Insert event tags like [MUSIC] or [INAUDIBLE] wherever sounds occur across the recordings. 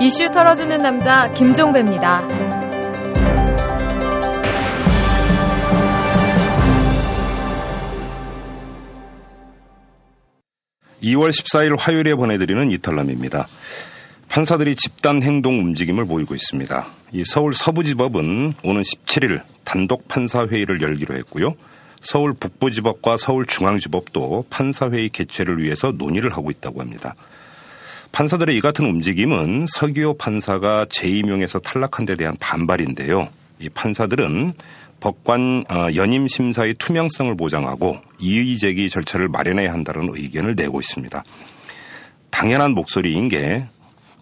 이슈 털어주는 남자 김종배입니다. 2월 14일 화요일에 보내드리는 이탈남입니다. 판사들이 집단 행동 움직임을 보이고 있습니다. 이 서울 서부지법은 오는 17일 단독 판사 회의를 열기로 했고요. 서울 북부지법과 서울중앙지법도 판사회의 개최를 위해서 논의를 하고 있다고 합니다. 판사들의 이 같은 움직임은 서기호 판사가 재임용에서 탈락한 데 대한 반발인데요. 이 판사들은 법관 어, 연임 심사의 투명성을 보장하고 이의 제기 절차를 마련해야 한다는 의견을 내고 있습니다. 당연한 목소리인 게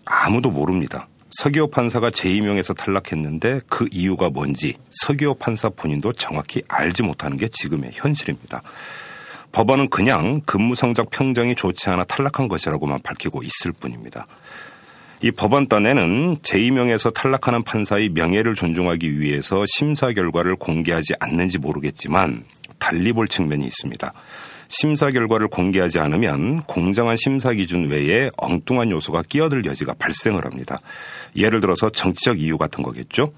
아무도 모릅니다. 서기호 판사가 재임용에서 탈락했는데 그 이유가 뭔지 서기호 판사 본인도 정확히 알지 못하는 게 지금의 현실입니다. 법원은 그냥 근무 성적 평정이 좋지 않아 탈락한 것이라고만 밝히고 있을 뿐입니다. 이 법원 딴에는 재임용에서 탈락하는 판사의 명예를 존중하기 위해서 심사 결과를 공개하지 않는지 모르겠지만 달리 볼 측면이 있습니다. 심사 결과를 공개하지 않으면 공정한 심사 기준 외에 엉뚱한 요소가 끼어들 여지가 발생을 합니다. 예를 들어서 정치적 이유 같은 거겠죠.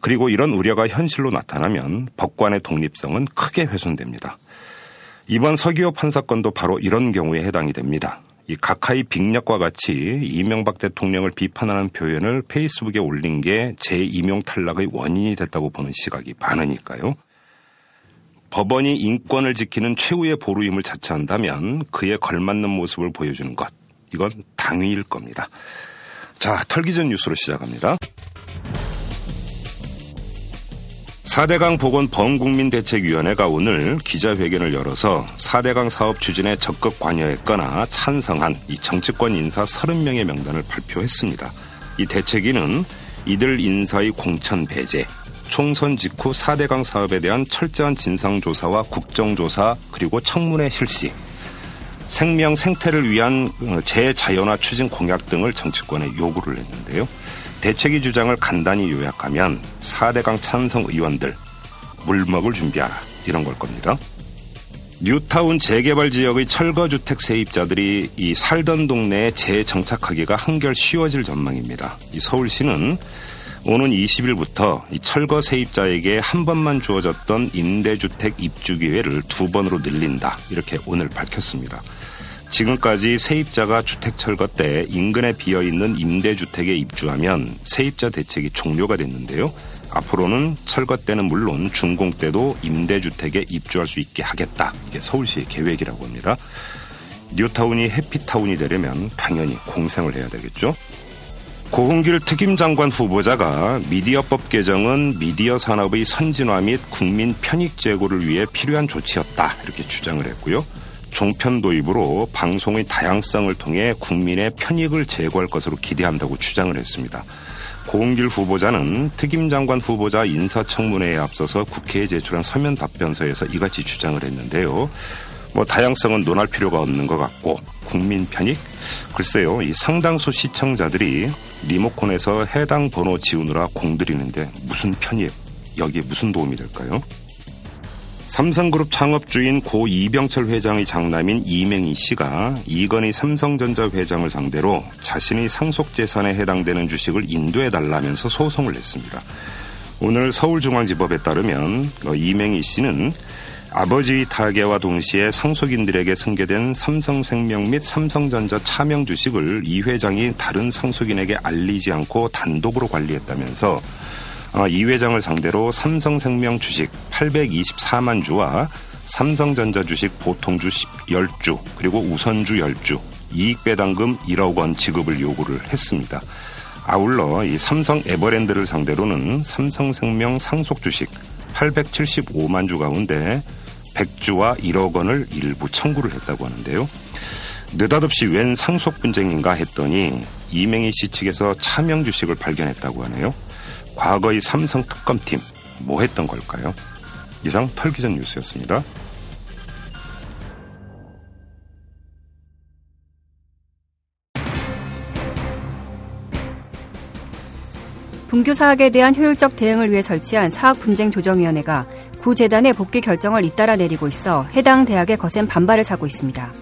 그리고 이런 우려가 현실로 나타나면 법관의 독립성은 크게 훼손됩니다. 이번 서기호 판사건도 바로 이런 경우에 해당이 됩니다. 이 가카이 빅력과 같이 이명박 대통령을 비판하는 표현을 페이스북에 올린 게 재임용 탈락의 원인이 됐다고 보는 시각이 많으니까요. 법원이 인권을 지키는 최후의 보루임을 자처한다면 그에 걸맞는 모습을 보여주는 것. 이건 당위일 겁니다. 자, 털기 전 뉴스로 시작합니다. 4대강 보건 범국민 대책위원회가 오늘 기자회견을 열어서 4대강 사업 추진에 적극 관여했거나 찬성한 이 정치권 인사 30명의 명단을 발표했습니다. 이 대책위는 이들 인사의 공천 배제, 총선 직후 4대강 사업에 대한 철저한 진상조사와 국정조사 그리고 청문회 실시, 생명 생태를 위한 어, 재자연화 추진 공약 등을 정치권에 요구를 했는데요. 대책위 주장을 간단히 요약하면 4대강 찬성 의원들 물먹을 준비하라 이런 걸 겁니다. 뉴타운 재개발 지역의 철거주택 세입자들이 이 살던 동네에 재정착하기가 한결 쉬워질 전망입니다. 이 서울시는 오는 20일부터 이 철거 세입자에게 한 번만 주어졌던 임대주택 입주 기회를 두 번으로 늘린다. 이렇게 오늘 밝혔습니다. 지금까지 세입자가 주택 철거 때 인근에 비어 있는 임대주택에 입주하면 세입자 대책이 종료가 됐는데요. 앞으로는 철거 때는 물론 준공 때도 임대주택에 입주할 수 있게 하겠다. 이게 서울시의 계획이라고 합니다. 뉴타운이 해피타운이 되려면 당연히 공생을 해야 되겠죠. 고흥길 특임장관 후보자가 미디어법 개정은 미디어 산업의 선진화 및 국민 편익 제고를 위해 필요한 조치였다 이렇게 주장을 했고요. 종편 도입으로 방송의 다양성을 통해 국민의 편익을 제고할 것으로 기대한다고 주장을 했습니다. 고흥길 후보자는 특임장관 후보자 인사청문회에 앞서서 국회에 제출한 서면 답변서에서 이같이 주장을 했는데요. 뭐 다양성은 논할 필요가 없는 것 같고 국민 편익 글쎄요 이 상당수 시청자들이 리모컨에서 해당 번호 지우느라 공들이는데 무슨 편이에요 여기에 무슨 도움이 될까요? 삼성그룹 창업주인 고 이병철 회장의 장남인 이맹희 씨가 이건희 삼성전자 회장을 상대로 자신의 상속재산에 해당되는 주식을 인도해달라면서 소송을 냈습니다. 오늘 서울중앙지법에 따르면 어, 이맹희 씨는 아버지의 타계와 동시에 상속인들에게 승계된 삼성생명 및 삼성전자 차명 주식을 이 회장이 다른 상속인에게 알리지 않고 단독으로 관리했다면서 어, 이 회장을 상대로 삼성생명 주식 824만 주와 삼성전자 주식 보통주 10주 그리고 우선주 10주 이익배당금 1억 원 지급을 요구를 했습니다. 아울러 이 삼성 에버랜드를 상대로는 삼성생명 상속 주식 875만 주 가운데 100주와 1억 원을 일부 청구를 했다고 하는데요. 느닷없이 웬 상속 분쟁인가 했더니 이맹희 씨 측에서 차명 주식을 발견했다고 하네요. 과거의 삼성 특검팀 뭐 했던 걸까요? 이상 털기전 뉴스였습니다. 분규 사학에 대한 효율적 대응을 위해 설치한 사학 분쟁 조정위원회가 구 재단의 복귀 결정을 잇따라 내리고 있어 해당 대학의 거센 반발을 사고 있습니다.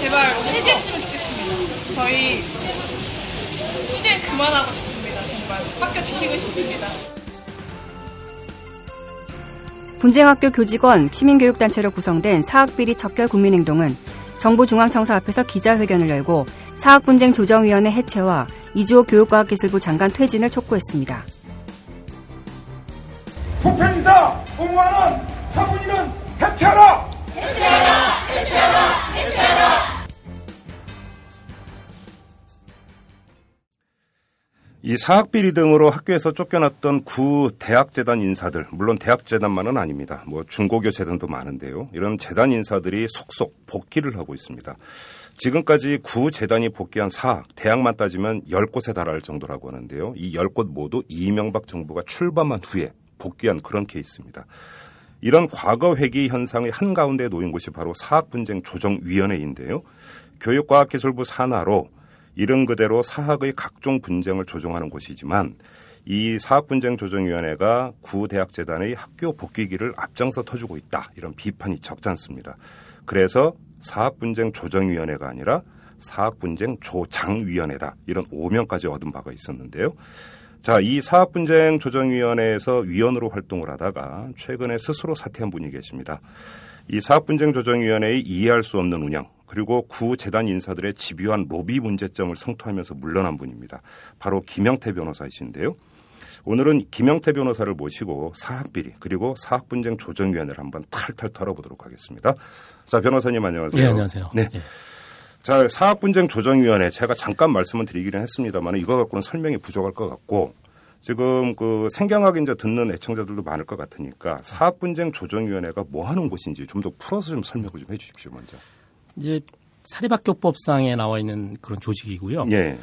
제발 해지했으면 좋겠습니다. 저희 투쟁 그만하고 싶습니다. 정말 학교 지키고 싶습니다. 분쟁학교 교직원 시민교육단체로 구성된 사학비리 척결 국민행동은 정부 중앙청사 앞에서 기자회견을 열고 사학분쟁 조정위원회 해체와 이주호 교육과학기술부 장관 퇴진을 촉구했습니다. 부평이사 공무원은 사분이는 해체하라! 해체하라! 해체하라! 해체하라! 이 사학비리 등으로 학교에서 쫓겨났던 구 대학재단 인사들, 물론 대학재단만은 아닙니다. 뭐 중고교 재단도 많은데요. 이런 재단 인사들이 속속 복귀를 하고 있습니다. 지금까지 구 재단이 복귀한 사학, 대학만 따지면 10곳에 달할 정도라고 하는데요. 이 10곳 모두 이명박 정부가 출범한 후에 복귀한 그런 케이스입니다. 이런 과거 회기 현상의 한가운데 놓인 곳이 바로 사학분쟁 조정위원회인데요. 교육과학기술부 산하로 이름 그대로 사학의 각종 분쟁을 조정하는 곳이지만 이 사학분쟁조정위원회가 구대학재단의 학교 복귀기를 앞장서 터주고 있다. 이런 비판이 적지 않습니다. 그래서 사학분쟁조정위원회가 아니라 사학분쟁조장위원회다. 이런 오명까지 얻은 바가 있었는데요. 자, 이 사학분쟁 조정위원회에서 위원으로 활동을 하다가 최근에 스스로 사퇴한 분이 계십니다. 이 사학분쟁 조정위원회의 이해할 수 없는 운영, 그리고 구 재단 인사들의 집요한 로비 문제점을 성토하면서 물러난 분입니다. 바로 김영태 변호사이신데요. 오늘은 김영태 변호사를 모시고 사학비리 그리고 사학분쟁 조정위원회를 한번 탈탈 털어보도록 하겠습니다. 자 변호사님 안녕하세요. 네 안녕하세요. 네. 예. 자 사학분쟁 조정위원회 제가 잠깐 말씀을 드리기는 했습니다만 이거 갖고는 설명이 부족할 것 같고 지금 그 생경하게 이제 듣는 애청자들도 많을 것 같으니까 사학분쟁 조정위원회가 뭐 하는 곳인지 좀 더 풀어서 좀 설명을 좀 해주십시오 먼저. 이제 사립학교법상에 나와 있는 그런 조직이고요. 예.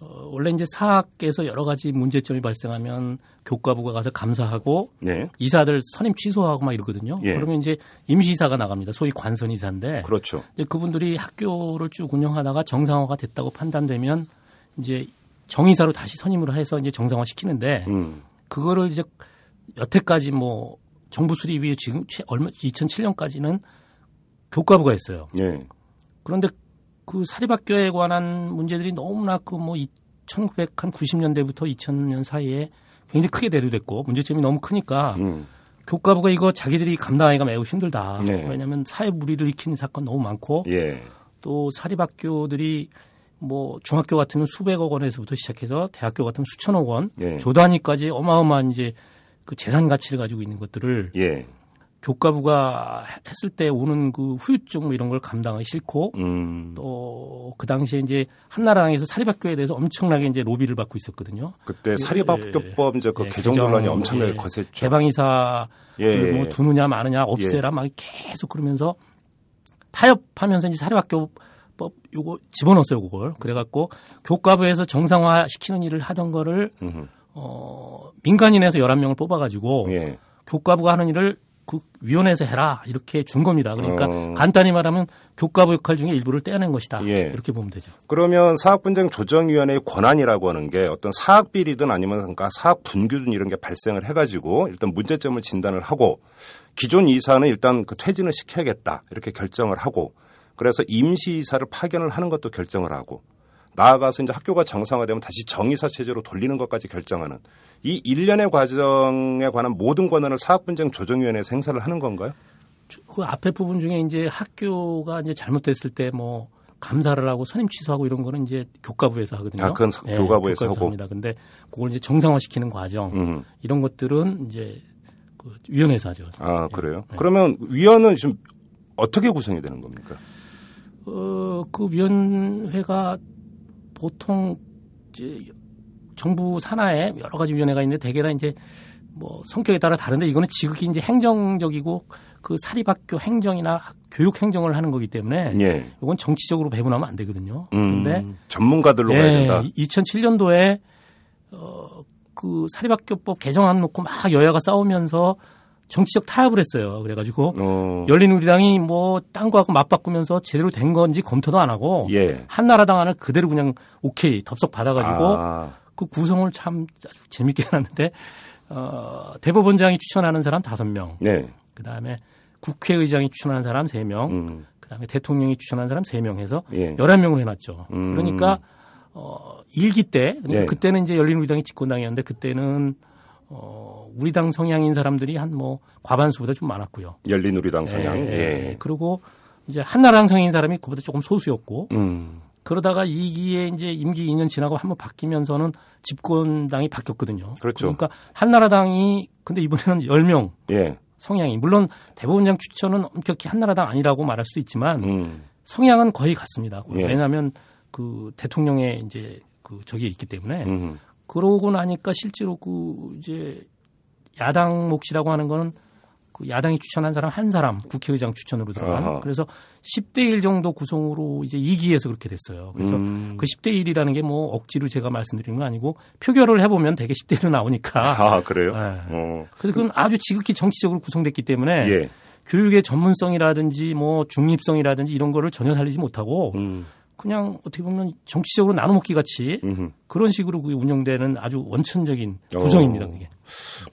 어, 원래 이제 사학에서 여러 가지 문제점이 발생하면 교과부가 가서 감사하고 예. 이사들 선임 취소하고 막 이러거든요. 예. 그러면 이제 임시이사가 나갑니다. 소위 관선 이사인데. 그렇죠. 그분들이 학교를 쭉 운영하다가 정상화가 됐다고 판단되면 이제 정의사로 다시 선임을 해서 이제 정상화 시키는데 음. 그거를 이제 여태까지 뭐 정부 수립 이후 지금 얼마 2007년까지는 교과부가 했어요. 예. 그런데 그 사립학교에 관한 문제들이 너무나 그 뭐 1990년대부터 2000년 사이에 굉장히 크게 대두됐고 문제점이 너무 크니까 음. 교과부가 이거 자기들이 감당하기가 매우 힘들다. 네. 왜냐하면 사회 무리를 일으키는 사건 너무 많고 예. 또 사립학교들이 뭐 중학교 같으면 수백억 원에서부터 시작해서 대학교 같으면 수천억 원, 예. 조단위까지 어마어마한 이제 그 재산 가치를 가지고 있는 것들을 예. 교과부가 했을 때 오는 그 후유증 뭐 이런 걸 감당하기 싫고 음. 또그 당시에 이제 한나라당에서 사립학교에 대해서 엄청나게 이제 로비를 받고 있었거든요. 그때 사립학교법 이제 그 예, 개정 논란이 엄청나게 예, 거셌죠. 개방이사 예, 뭐 두느냐 마느냐 없애라 막 계속 그러면서 타협하면서 이제 사립학교 법 요거 집어넣었어요, 그걸. 그래갖고 교과부에서 정상화 시키는 일을 하던 거를 어 민간인에서 11명을 뽑아가지고 예. 교과부가 하는 일을 그 위원회에서 해라 이렇게 준 겁니다. 그러니까 어. 간단히 말하면 교과부 역할 중에 일부를 떼어낸 것이다. 예. 이렇게 보면 되죠. 그러면 사학분쟁 조정위원회의 권한이라고 하는 게 어떤 사학 비리든 아니면 그러니까 사학 분규든 이런 게 발생을 해가지고 일단 문제점을 진단을 하고 기존 이사는 일단 그 퇴진을 시켜야겠다 이렇게 결정을 하고 그래서 임시 이사를 파견을 하는 것도 결정을 하고 나아가서 이제 학교가 정상화되면 다시 정의사 체제로 돌리는 것까지 결정하는 이 일련의 과정에 관한 모든 권한을 사학분쟁 조정위원회에서 행사를 하는 건가요? 그 앞에 부분 중에 이제 학교가 이제 잘못됐을 때 뭐 감사를 하고 선임 취소하고 이런 거는 이제 교과부에서 하거든요. 아, 그건 네, 교과부에서 하고. 합니다. 근데 그걸 이제 정상화시키는 과정 음. 이런 것들은 이제 그 위원회에서 하죠. 아, 그래요? 네. 그러면 위원은 지금 어떻게 구성이 되는 겁니까? 어, 그 위원회가 보통 이제 정부 산하에 여러 가지 위원회가 있는데 대개나 이제 뭐 성격에 따라 다른데 이거는 지극히 이제 행정적이고 그 사립학교 행정이나 교육 행정을 하는 거기 때문에 예. 이건 정치적으로 배분하면 안 되거든요. 음, 그런데 전문가들로 예, 가야 된다. 2007년도에 어그 사립학교법 개정안 놓고 막 여야가 싸우면서 정치적 타협을 했어요. 그래가지고 어. 열린우리당이 뭐 딴 거하고 맞바꾸면서 제대로 된 건지 검토도 안 하고 예. 한나라당 안을 그대로 그냥 오케이 덥석 받아가지고 아. 그 구성을 참 아주 재밌게 [LAUGHS] 해놨는데 어, 대법원장이 추천하는 사람 다섯 명, 네. 그 다음에 국회의장이 추천하는 사람 세 명, 음. 그 그다음에 대통령이 추천한 사람 3명 해서 예. 11명으로 해놨죠. 음. 그러니까 어, 일기 때 그러니까 예. 그때는 이제 열린우리당이 집권당이었는데 그때는 어, 우리 당 성향인 사람들이 한 뭐 과반수보다 좀 많았고요. 열린우리당 성향. 예, 예. 예. 그리고 이제 한나라당 성향인 사람이 그보다 조금 소수였고 음. 그러다가 이기에 이제 임기 2년 지나고 한번 바뀌면서는 집권당이 바뀌었거든요. 그렇죠. 러니까 한나라당이 근데 이번에는 10명 예. 성향이 물론 대법원장 추천은 엄격히 한나라당 아니라고 말할 수도 있지만 음. 성향은 거의 같습니다. 예. 왜냐하면 그 대통령의 이제 그 저기에 있기 때문에 음. 그러고 나니까 실제로 그 이제 야당 몫이라고 하는 거는 그 야당이 추천한 사람 한 사람 국회의장 추천으로 들어간 아하. 그래서 10대 1 정도 구성으로 이제 2기에서 그렇게 됐어요. 그래서 음. 그 10대 1이라는 게 뭐 억지로 제가 말씀드리는 건 아니고 표결을 해보면 되게 10대 1로 나오니까 아, 그래요? 네. 어. 그래서 그건 아주 지극히 정치적으로 구성됐기 때문에 예. 교육의 전문성이라든지 뭐 중립성이라든지 이런 거를 전혀 살리지 못하고 음. 그냥 어떻게 보면 정치적으로 나눠먹기 같이 음. 그런 식으로 운영되는 아주 원천적인 어. 구성입니다. 그게.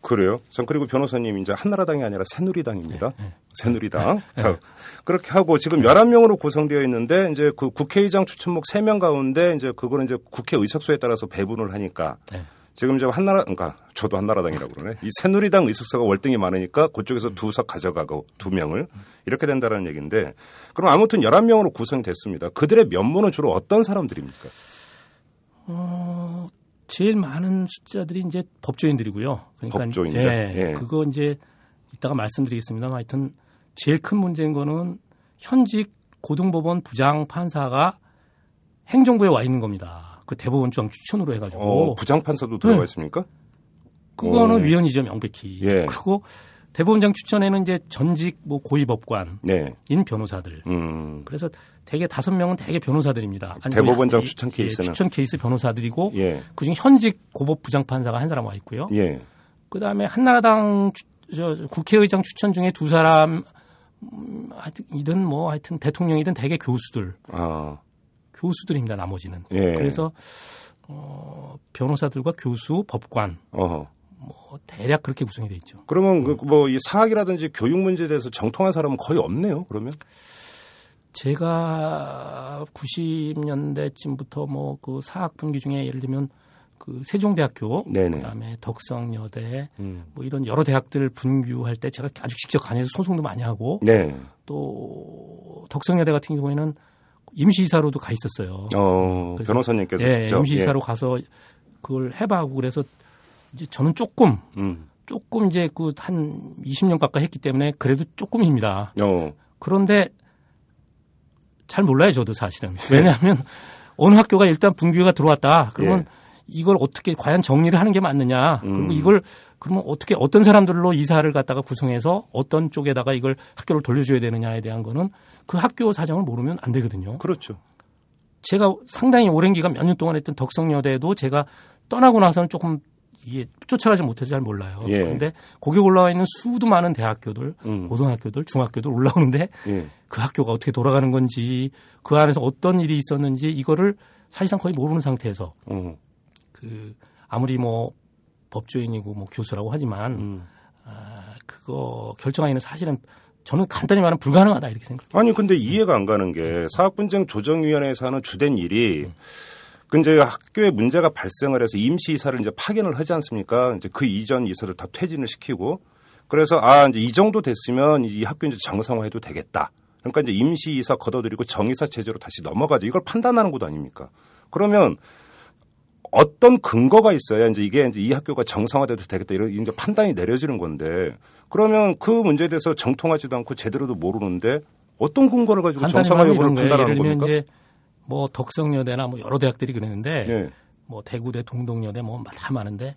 그래요? 전 그리고 변호사님 이제 한나라당이 아니라 새누리당입니다. 네, 새누리당. 자, 그렇게 하고 지금 11명으로 구성되어 있는데 이제 그 국회의장 추천목 3명 가운데 이제 그거는 이제 국회 의석수에 따라서 배분을 하니까 네. 지금 이제 한나라, 그러니까 저도 한나라당이라고 그러네. 이 새누리당 의석수가 월등히 많으니까 그쪽에서 두 석 가져가고 두 명을 이렇게 된다는 얘기인데 그럼 아무튼 11명으로 구성됐습니다. 그들의 면모는 주로 어떤 사람들입니까? 어, 제일 많은 숫자들이 이제 법조인들이고요. 그러니까 법조인들? 예, 예. 그거 이제 이따가 말씀드리겠습니다만 하여튼 제일 큰 문제인 거는 현직 고등법원 부장 판사가 행정부에 와 있는 겁니다. 그 대법원장 추천으로 해가지고 어, 부장 판사도 들어가 네. 있습니까? 그거는 어. 위헌이죠 명백히. 예. 그리고 대법원장 추천에는 이제 전직 뭐 고위 법관인 네. 변호사들. 음. 그래서 대개 다섯 명은 대개 변호사들입니다. 대법원장 이- 추천 예, 케이스는? 추천 케이스 변호사들이,고 예. 그중 현직 고법 부장 판사가 한 사람 와 있고요. 예. 그다음에 한나라당 추- 저 국회의장 추천 중에 두 사람 음, 하여튼 이든 뭐 하여튼 대통령이든 대개 교수들 아. 교수들입니다. 나머지는. 예. 그래서 어, 변호사들과 교수, 법관 어허. 뭐 대략 그렇게 구성이 돼 있죠. 그러면 그 뭐 이 사학이라든지 교육 문제에 대해서 정통한 사람은 거의 없네요. 그러면 제가 90년대쯤부터 뭐 그 사학 분기 중에 예를 들면 그 세종대학교, 네네. 그다음에 덕성여대, 음. 뭐 이런 여러 대학들 분규할 때 제가 아주 직접 관여해서 소송도 많이 하고 네. 또 덕성여대 같은 경우에는 임시이사로도 가 있었어요. 어, 변호사님께서 예, 직접 임시이사로 가서 그걸 해봐하고 그래서 이제 저는 조금 예. 음. 조금 이제 그 한 20년 가까이 했기 때문에 그래도 조금입니다. 어. 그런데 잘 몰라요, 저도 사실은. 왜냐하면 어느 학교가 일단 분규가 들어왔다. 그러면 예. 이걸 어떻게 과연 정리를 하는 게 맞느냐. 음. 그리고 이걸 그러면 어떻게 어떤 사람들로 이사를 갖다가 구성해서 어떤 쪽에다가 이걸 학교를 돌려줘야 되느냐에 대한 거는 그 학교 사정을 모르면 안 되거든요. 그렇죠. 제가 상당히 오랜 기간 몇 년 동안 했던 덕성여대도 제가 떠나고 나서는 조금 이게 쫓아가지 못해서 잘 몰라요. 예. 그런데 거기 올라와 있는 수도 많은 대학교들, 음. 고등학교들, 중학교들 올라오는데 예. 그 학교가 어떻게 돌아가는 건지 그 안에서 어떤 일이 있었는지 이거를 사실상 거의 모르는 상태에서 어. 그 아무리 뭐 법조인이고 뭐 교수라고 하지만 음. 아, 그거 결정하기는 사실은 저는 간단히 말하면 불가능하다 이렇게 생각해요. 아니 근데 이해가 안 가는 게 사학분쟁 조정위원회에서 하는 주된 일이 그 이제 학교에 문제가 발생을 해서 임시 이사를 이제 파견을 하지 않습니까? 이제 그 이전 이사를 다 퇴진을 시키고 그래서 아 이제 이 정도 됐으면 이 학교 이제 정상화해도 되겠다. 그러니까 이제 임시 이사 걷어들이고 정이사 체제로 다시 넘어가죠. 이걸 판단하는 것도 아닙니까? 그러면 어떤 근거가 있어야 이제 이게 이제 이 학교가 정상화돼도 되겠다 이런 이제 판단이 내려지는 건데 그러면 그 문제에 대해서 정통하지도 않고 제대로도 모르는데 어떤 근거를 가지고 정상화 여부를. 판단하는 겁니까? 이제 뭐 덕성여대나 뭐 여러 대학들이 그랬는데 예. 뭐 대구대, 동덕여대 뭐 다 많은데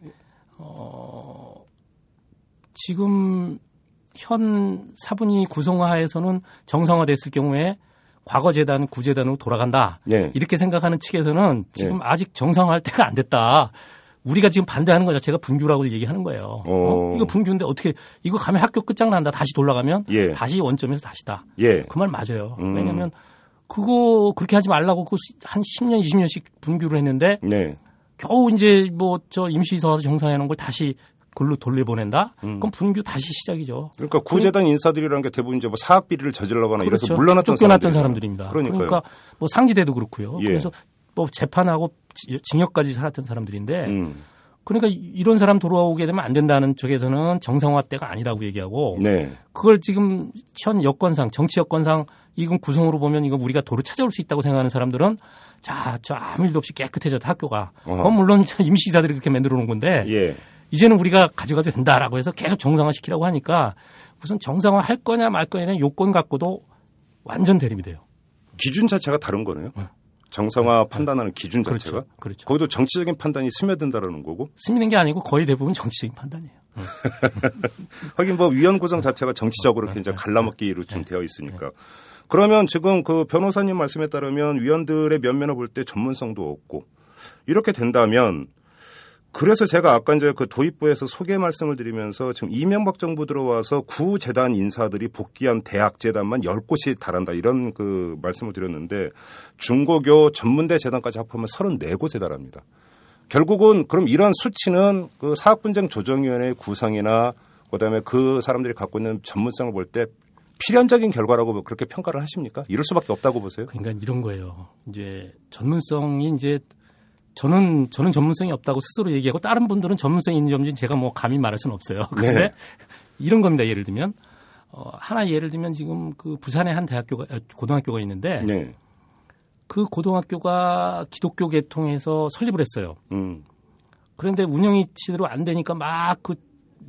어 지금 현 사분위 구성화에서는 정상화됐을 경우에 과거 재단 구재단으로 돌아간다. 예. 이렇게 생각하는 측에서는 지금 아직 정상화할 때가 안 됐다. 우리가 지금 반대하는 것 자체가 분규라고 얘기하는 거예요. 어. 어? 이거 분규인데 어떻게 이거 가면 학교 끝장난다. 다시 돌아가면 예. 다시 원점에서 다시다. 예. 그 말 맞아요. 음. 왜냐하면 그거 그렇게 하지 말라고 그한 10년, 20년씩 분규를 했는데 네. 겨우 이제 뭐 저 임시이사 와서 정상화하는 걸 다시 글로 돌려보낸다? 음. 그럼 분규 다시 시작이죠. 그러니까 구재단 인사들이라는 게 대부분 이제 뭐 사학 비리를 저질러거나 그렇죠. 이래서 물러났던 쫓겨났던 사람들입니다. 그러니까요. 그러니까 뭐 상지대도 그렇고요. 예. 그래서 뭐 재판하고 징역까지 살았던 사람들인데 음. 그러니까 이런 사람 돌아오게 되면 안 된다는 쪽에서는 정상화 때가 아니라고 얘기하고 네. 그걸 지금 현 여건상 정치 여건상 이건 구성으로 보면 이거 우리가 도로 찾아올 수 있다고 생각하는 사람들은 자, 저 아무 일도 없이 깨끗해졌다 학교가. 어. 물론 [LAUGHS] 임시사들이 그렇게 만들어 놓은 건데 예. 이제는 우리가 가져가도 된다라고 해서 계속 정상화 시키라고 하니까 우선 정상화 할 거냐 말 거냐는 요건 갖고도 완전 대립이 돼요. 기준 자체가 다른 거네요. 네. 정상화 네. 판단하는 기준 그렇죠. 자체가 그렇죠. 거기도 정치적인 판단이 스며든다라는 거고 스미는 게 아니고 거의 대부분 정치적인 판단이에요. 네. [LAUGHS] 하긴 뭐 위원 구성 자체가 정치적으로 네. 굉장히 갈라먹기로 좀 되어 있으니까 그러면 지금 그 변호사님 말씀에 따르면 위원들의 면면을 볼 때 전문성도 없고 이렇게 된다면 그래서 제가 아까 이제 그 도입부에서 소개 말씀을 드리면서 지금 이명박 정부 들어와서 구 재단 인사들이 복귀한 대학 재단만 10곳이 달한다 이런 그 말씀을 드렸는데 중고교 전문대 재단까지 합하면 34곳에 달합니다. 결국은 그럼 이런 수치는 그 사학분쟁 조정위원회 구성이나 그다음에 그 사람들이 갖고 있는 전문성을 볼 때 필연적인 결과라고 그렇게 평가를 하십니까? 이럴 수밖에 없다고 보세요. 그러니까 이런 거예요. 이제 전문성이 이제 저는 저는 전문성이 없다고 스스로 얘기하고 다른 분들은 전문성이 있는 점인지 제가 뭐 감히 말할 수는 없어요. [LAUGHS] 그런데 네. 이런 겁니다. 예를 들면 어, 하나 예를 들면 지금 그 부산에 한 대학교가 고등학교가 있는데 네. 그 고등학교가 기독교 계통에서 설립을 했어요. 음. 그런데 운영이 제대로 안 되니까 막 그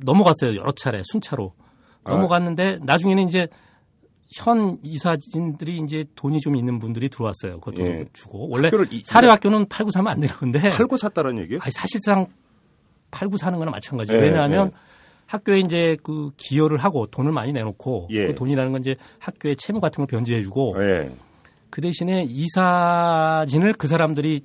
넘어갔어요. 여러 차례 순차로 아. 넘어갔는데 나중에는 이제 현 이사진들이 이제 돈이 좀 있는 분들이 들어왔어요. 그 돈을 예. 주고 원래 사립학교는 팔고 사면 안 되는 건데 팔고 샀다는 얘기예요? 아니 사실상 팔고 사는 거나 마찬가지예요. 예. 왜냐하면 예. 학교에 이제 그 기여를 하고 돈을 많이 내놓고 예. 그 돈이라는 건 이제 학교에 채무 같은 걸 변제해주고 예. 그 대신에 이사진을 그 사람들이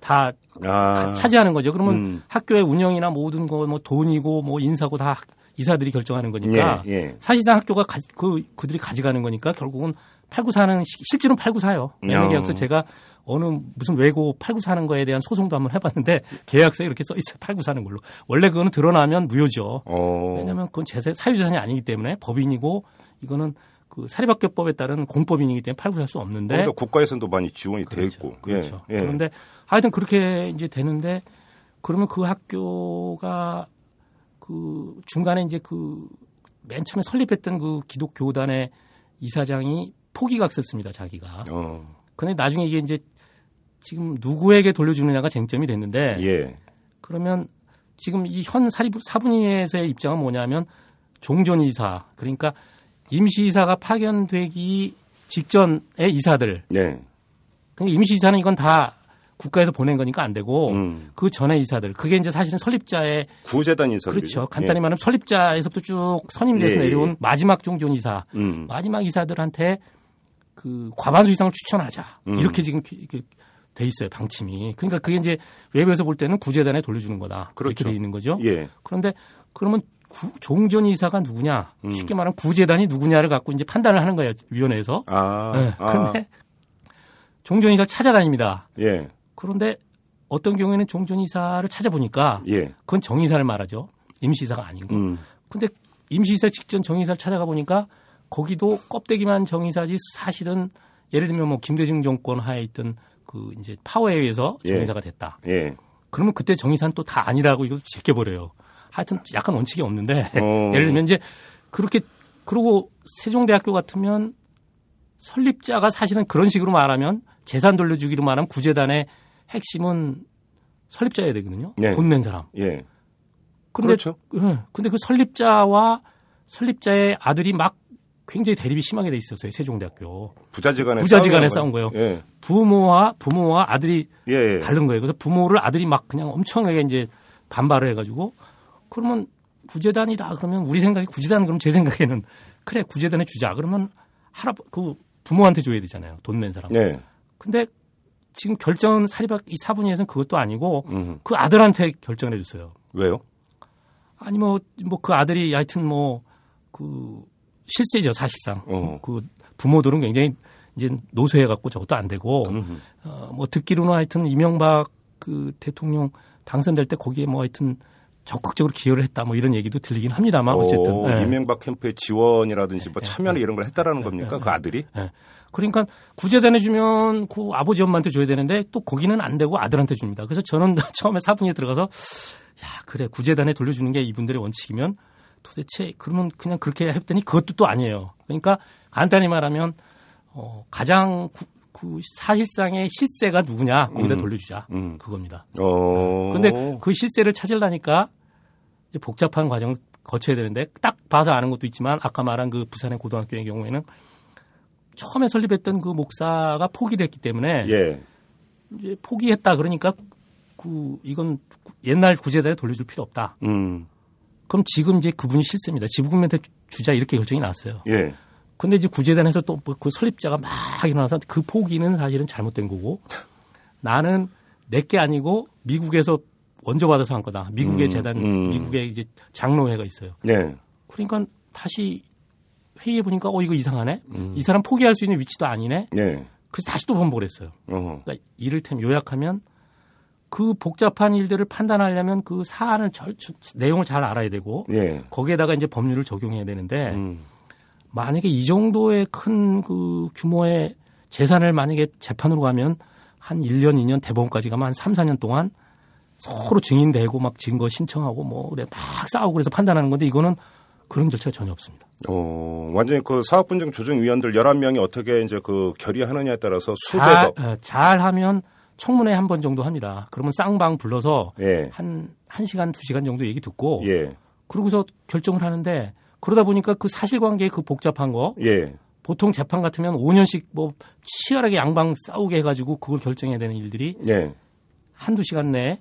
다 아. 차지하는 거죠. 그러면 음. 학교의 운영이나 모든 거 뭐 돈이고 뭐 인사고 다 이사들이 결정하는 거니까 예, 예. 사실상 학교가 가, 그 그들이 가져가는 거니까 결국은 팔고 사는 실제로는 팔고 사요. 매매 계약서 제가 어느 무슨 외고 팔고 사는 거에 대한 소송도 한번 해봤는데 계약서에 이렇게 써 있어요. 팔고 사는 걸로. 원래 그거는 드러나면 무효죠. 어. 왜냐하면 그건 재산 사유재산이 아니기 때문에 법인이고 이거는 그 사립학교법에 따른 공법인이기 때문에 팔고 살수 없는데. 국가에서도 많이 지원이 그렇죠. 돼 있고. 그렇죠. 예. 예. 그런데 하여튼 그렇게 이제 되는데 그러면 그 학교가 그 중간에 이제 그 맨 처음에 설립했던 그 기독교단의 이사장이 포기각 썼습니다, 자기가. 어. 근데 나중에 이게 이제 지금 누구에게 돌려주느냐가 쟁점이 됐는데. 예. 그러면 지금 이 현 사분위에서의 입장은 뭐냐면 종전 이사, 그러니까 임시 이사가 파견되기 직전의 이사들. 네. 그러니까 임시 이사는 이건 다 국가에서 보낸 거니까 안 되고 음. 그 전에 이사들 그게 이제 사실은 설립자의 구재단 이사들 그렇죠. 간단히 예. 말하면 설립자에서부터 쭉 선임이 돼서 예, 예. 내려온 예. 마지막 종전 이사 음. 마지막 이사들한테 그 과반수 이상을 추천하자 음. 이렇게 지금 돼 있어요 방침이 그러니까 그게 이제 외부에서 볼 때는 구재단에 돌려주는 거다 그렇죠. 이렇게 돼 있는 거죠. 예. 그런데 그러면 구, 종전 이사가 누구냐 음. 쉽게 말하면 구재단이 누구냐를 갖고 이제 판단을 하는 거예요 위원회에서. 아. 네. 그런데 아. 종전 이사 찾아다닙니다. 예. 그런데 어떤 경우에는 종전이사를 찾아보니까 예. 그건 정의사를 말하죠. 임시이사가 아니고. 음. 근데 임시이사 직전 정의사를 찾아가 보니까 거기도 껍데기만 정의사지 사실은 예를 들면 뭐 김대중 정권 하에 있던 그 이제 파워에 의해서 예. 정의사가 됐다. 예. 그러면 그때 정의사는 또 다 아니라고 이거 제껴버려요. 하여튼 약간 원칙이 없는데 [LAUGHS] 어. 예를 들면 이제 그렇게 그러고 세종대학교 같으면 설립자가 사실은 그런 식으로 말하면 재산 돌려주기로 말하면 구재단의 핵심은 설립자여야 되거든요. 네. 돈낸 사람. 예. 그런데, 그렇죠. 예. 근데 그 설립자와 설립자의 아들이 막 굉장히 대립이 심하게 돼 있었어요. 세종대학교. 부자지간에 부자지간에 싸운 거예요. 예. 부모와 부모와 아들이 예, 예. 다른 거예요. 그래서 부모를 아들이 막 그냥 엄청나게 이제 반발을 해가지고 그러면 구재단이다 그러면 우리 생각에 구재단 그럼 제 생각에는 그래 구재단에 주자 그러면 할아 그 부모한테 줘야 되잖아요. 돈 낸 사람. 네. 근데 지금 결정은 사립학 이 사분위에서는 그것도 아니고 음. 그 아들한테 결정을 해줬어요. 왜요? 아니 뭐 뭐 그 아들이 하여튼 뭐 그 실세죠 사실상 어. 그 부모들은 굉장히 이제 노쇠해 갖고 저것도 안 되고 어, 뭐 듣기로는 하여튼 이명박 그 대통령 당선될 때 거기에 뭐 하여튼 적극적으로 기여를 했다 뭐 이런 얘기도 들리긴 합니다만 어쨌든 오, 예. 이명박 캠프의 지원이라든지 뭐 예, 참여나 예. 이런 걸 했다라는 예, 겁니까? 예, 그 아들이? 예. 그러니까 구제단에 주면 그 아버지 엄마한테 줘야 되는데 또 거기는 안 되고 아들한테 줍니다. 그래서 저는 [LAUGHS] 처음에 사분에 들어가서 야 그래 구제단에 돌려주는 게 이분들의 원칙이면 도대체 그러면 그냥 그렇게 했더니 그것도 또 아니에요. 그러니까 간단히 말하면 어 가장 구- 그 사실상의 실세가 누구냐 거기다 음. 돌려주자 음. 그겁니다. 어. 근데 그 실세를 찾으려니까 복잡한 과정을 거쳐야 되는데 딱 봐서 아는 것도 있지만 아까 말한 그 부산의 고등학교의 경우에는 처음에 설립했던 그 목사가 포기를 했기 때문에 예. 이제 포기했다 그러니까 그 이건 옛날 구제단에 돌려줄 필요 없다. 음. 그럼 지금 이제 그분이 실세입니다. 지부금한테 주자 이렇게 결정이 났어요. 예. 근데 이제 구제단에서 또 그 설립자가 막 일어나서 그 포기는 사실은 잘못된 거고 나는 내 게 아니고 미국에서 원조 받아서 한 거다. 미국의 음, 재단, 음. 미국의 이제 장로회가 있어요. 예. 그러니까 다시 회의해 보니까 어 이거 이상하네. 음. 이 사람 포기할 수 있는 위치도 아니네. 예. 그래서 다시 또 번복을 했어요. 어. 그러니까 이를테면 요약하면 그 복잡한 일들을 판단하려면 그 사안을 절, 절- 내용을 잘 알아야 되고 예. 거기에다가 이제 법률을 적용해야 되는데 음. 만약에 이 정도의 큰 그 규모의 재산을 만약에 재판으로 가면 한 1년, 2년 대법원까지 가면 한 3, 4년 동안 서로 증인 대고 막 증거 신청하고 뭐 그래 막 싸우고 그래서 판단하는 건데 이거는 그런 절차가 전혀 없습니다. 어, 완전히 그 사업분쟁 조정위원들 11명이 어떻게 이제 그 결의하느냐에 따라서 수백억. 잘, 어, 잘 하면 청문회 한 번 정도 합니다. 그러면 쌍방 불러서 예. 한 1시간, 2시간 정도 얘기 듣고 예. 그러고서 결정을 하는데 그러다 보니까 그 사실관계 그 복잡한 거 예. 보통 재판 같으면 5년씩 뭐 치열하게 양방 싸우게 해가지고 그걸 결정해야 되는 일들이 예. 한두 시간 내에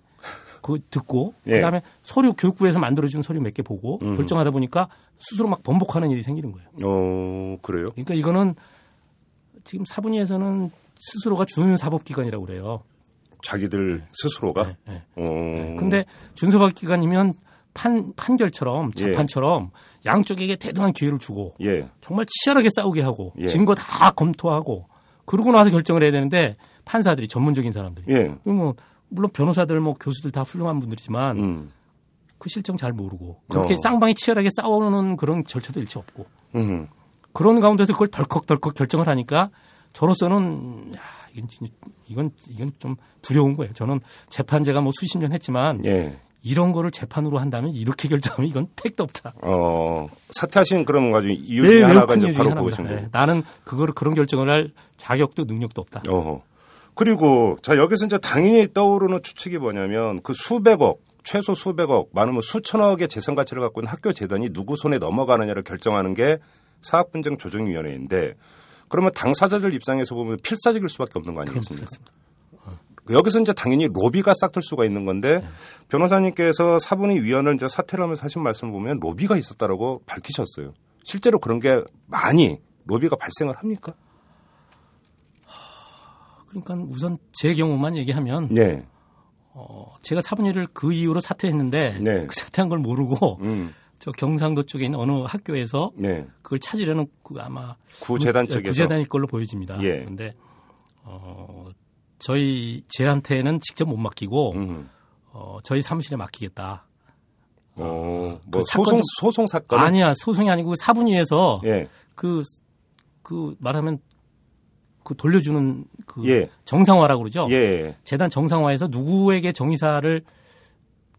그 듣고 예. 그다음에 서류 교육부에서 만들어준 서류 몇 개 보고 음. 결정하다 보니까 스스로 막 번복하는 일이 생기는 거예요. 어, 그래요? 그러니까 이거는 지금 사분위에서는 스스로가 준사법기관이라고 그래요. 자기들 스스로가? 네, 네. 어. 근데 준사법기관이면 판, 판결처럼 예. 재판처럼 양쪽에게 대등한 기회를 주고 예. 정말 치열하게 싸우게 하고 예. 증거 다 검토하고 그러고 나서 결정을 해야 되는데 판사들이 전문적인 사람들이 예. 뭐 물론 변호사들 뭐 교수들 다 훌륭한 분들이지만 음. 그 실정 잘 모르고 그렇게 어. 쌍방이 치열하게 싸우는 그런 절차도 일체 없고 음. 그런 가운데서 그걸 덜컥덜컥 결정을 하니까 저로서는 야, 이건, 진- 이건 이건 좀 두려운 거예요. 저는 재판 제가 뭐 수십 년 했지만 예. 이런 거를 재판으로 한다면 이렇게 결정하면 이건 택도 없다. 어, 사퇴하신 그런 가지고 이유 네, 중에 매우 하나가 큰 이제 바로. 거고. 네, 나는 그거를 그런 결정을 할 자격도 능력도 없다. 어허. 그리고 자 여기서 이제 당연히 떠오르는 추측이 뭐냐면 그 수백억 최소 수백억 많으면 수천억의 재산 가치를 갖고 있는 학교 재단이 누구 손에 넘어가느냐를 결정하는 게 사학 분쟁 조정위원회인데 그러면 당사자들 입장에서 보면 필사적일 수밖에 없는 거 아니겠습니까? 그렇습니다. 여기서 이제 당연히 로비가 싹틀 수가 있는 건데 네. 변호사님께서 사분위 위원을 이제 사퇴를 하면서 하신 말씀을 보면 로비가 있었다라고 밝히셨어요. 실제로 그런 게 많이 로비가 발생을 합니까? 그러니까 우선 제 경우만 얘기하면 네. 어, 제가 사분위를 그 이후로 사퇴했는데 네. 그 사퇴한 걸 모르고 음. 저 경상도 쪽에 있는 어느 학교에서 네. 그걸 찾으려는 그 아마 구재단 구- 측에서 구재단일 걸로 보여집니다. 예. 그런데 어, 저희 제한테는 직접 못 맡기고 음. 어, 저희 사무실에 맡기겠다. 어, 그뭐 소송 좀- 소송 사건 아니야 소송이 아니고 사분위에서 예. 그, 그 말하면 그 돌려주는 그 예. 정상화라고 그러죠. 예. 재단 정상화에서 누구에게 정의사를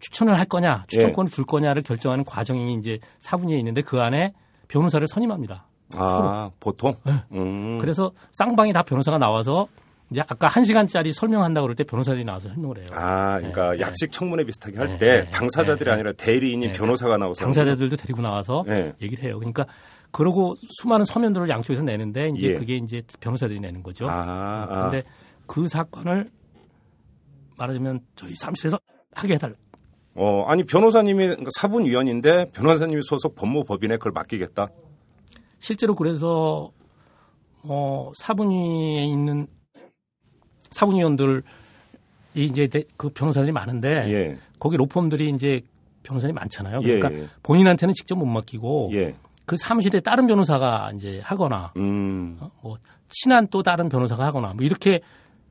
추천을 할 거냐, 추천권을 줄 거냐를 결정하는 과정이 이제 사분위에 있는데 그 안에 변호사를 선임합니다. 아, 보통? 네. 음. 그래서 쌍방이 다 변호사가 나와서 이제 아까 한 시간짜리 설명한다 그럴 때 변호사들이 나와서 설명을 해요. 아, 그러니까 네, 약식 청문회 비슷하게 할 네, 때 네, 당사자들이 네, 아니라 대리인이 네, 변호사가 나와서 당사자들도 데리고 나와서 네. 얘기를 해요. 그러니까 그러고 수많은 서면들을 양쪽에서 내는데 이제 예. 그게 이제 변호사들이 내는 거죠. 아, 아. 근데 그 사건을 말하자면 저희 사무실에서 하게 해달라. 어, 아니 변호사님이 사분위원인데 변호사님이 소속 법무법인에 그걸 맡기겠다. 실제로 그래서 어 사분위에 있는 사분위원들이 이제 대- 그 변호사들이 많은데 예. 거기 로펌들이 이제 변호사들이 많잖아요. 예, 그러니까 예. 본인한테는 직접 못 맡기고 예. 그 사무실에 다른 변호사가 이제 하거나 음. 어, 뭐 친한 또 다른 변호사가 하거나 뭐 이렇게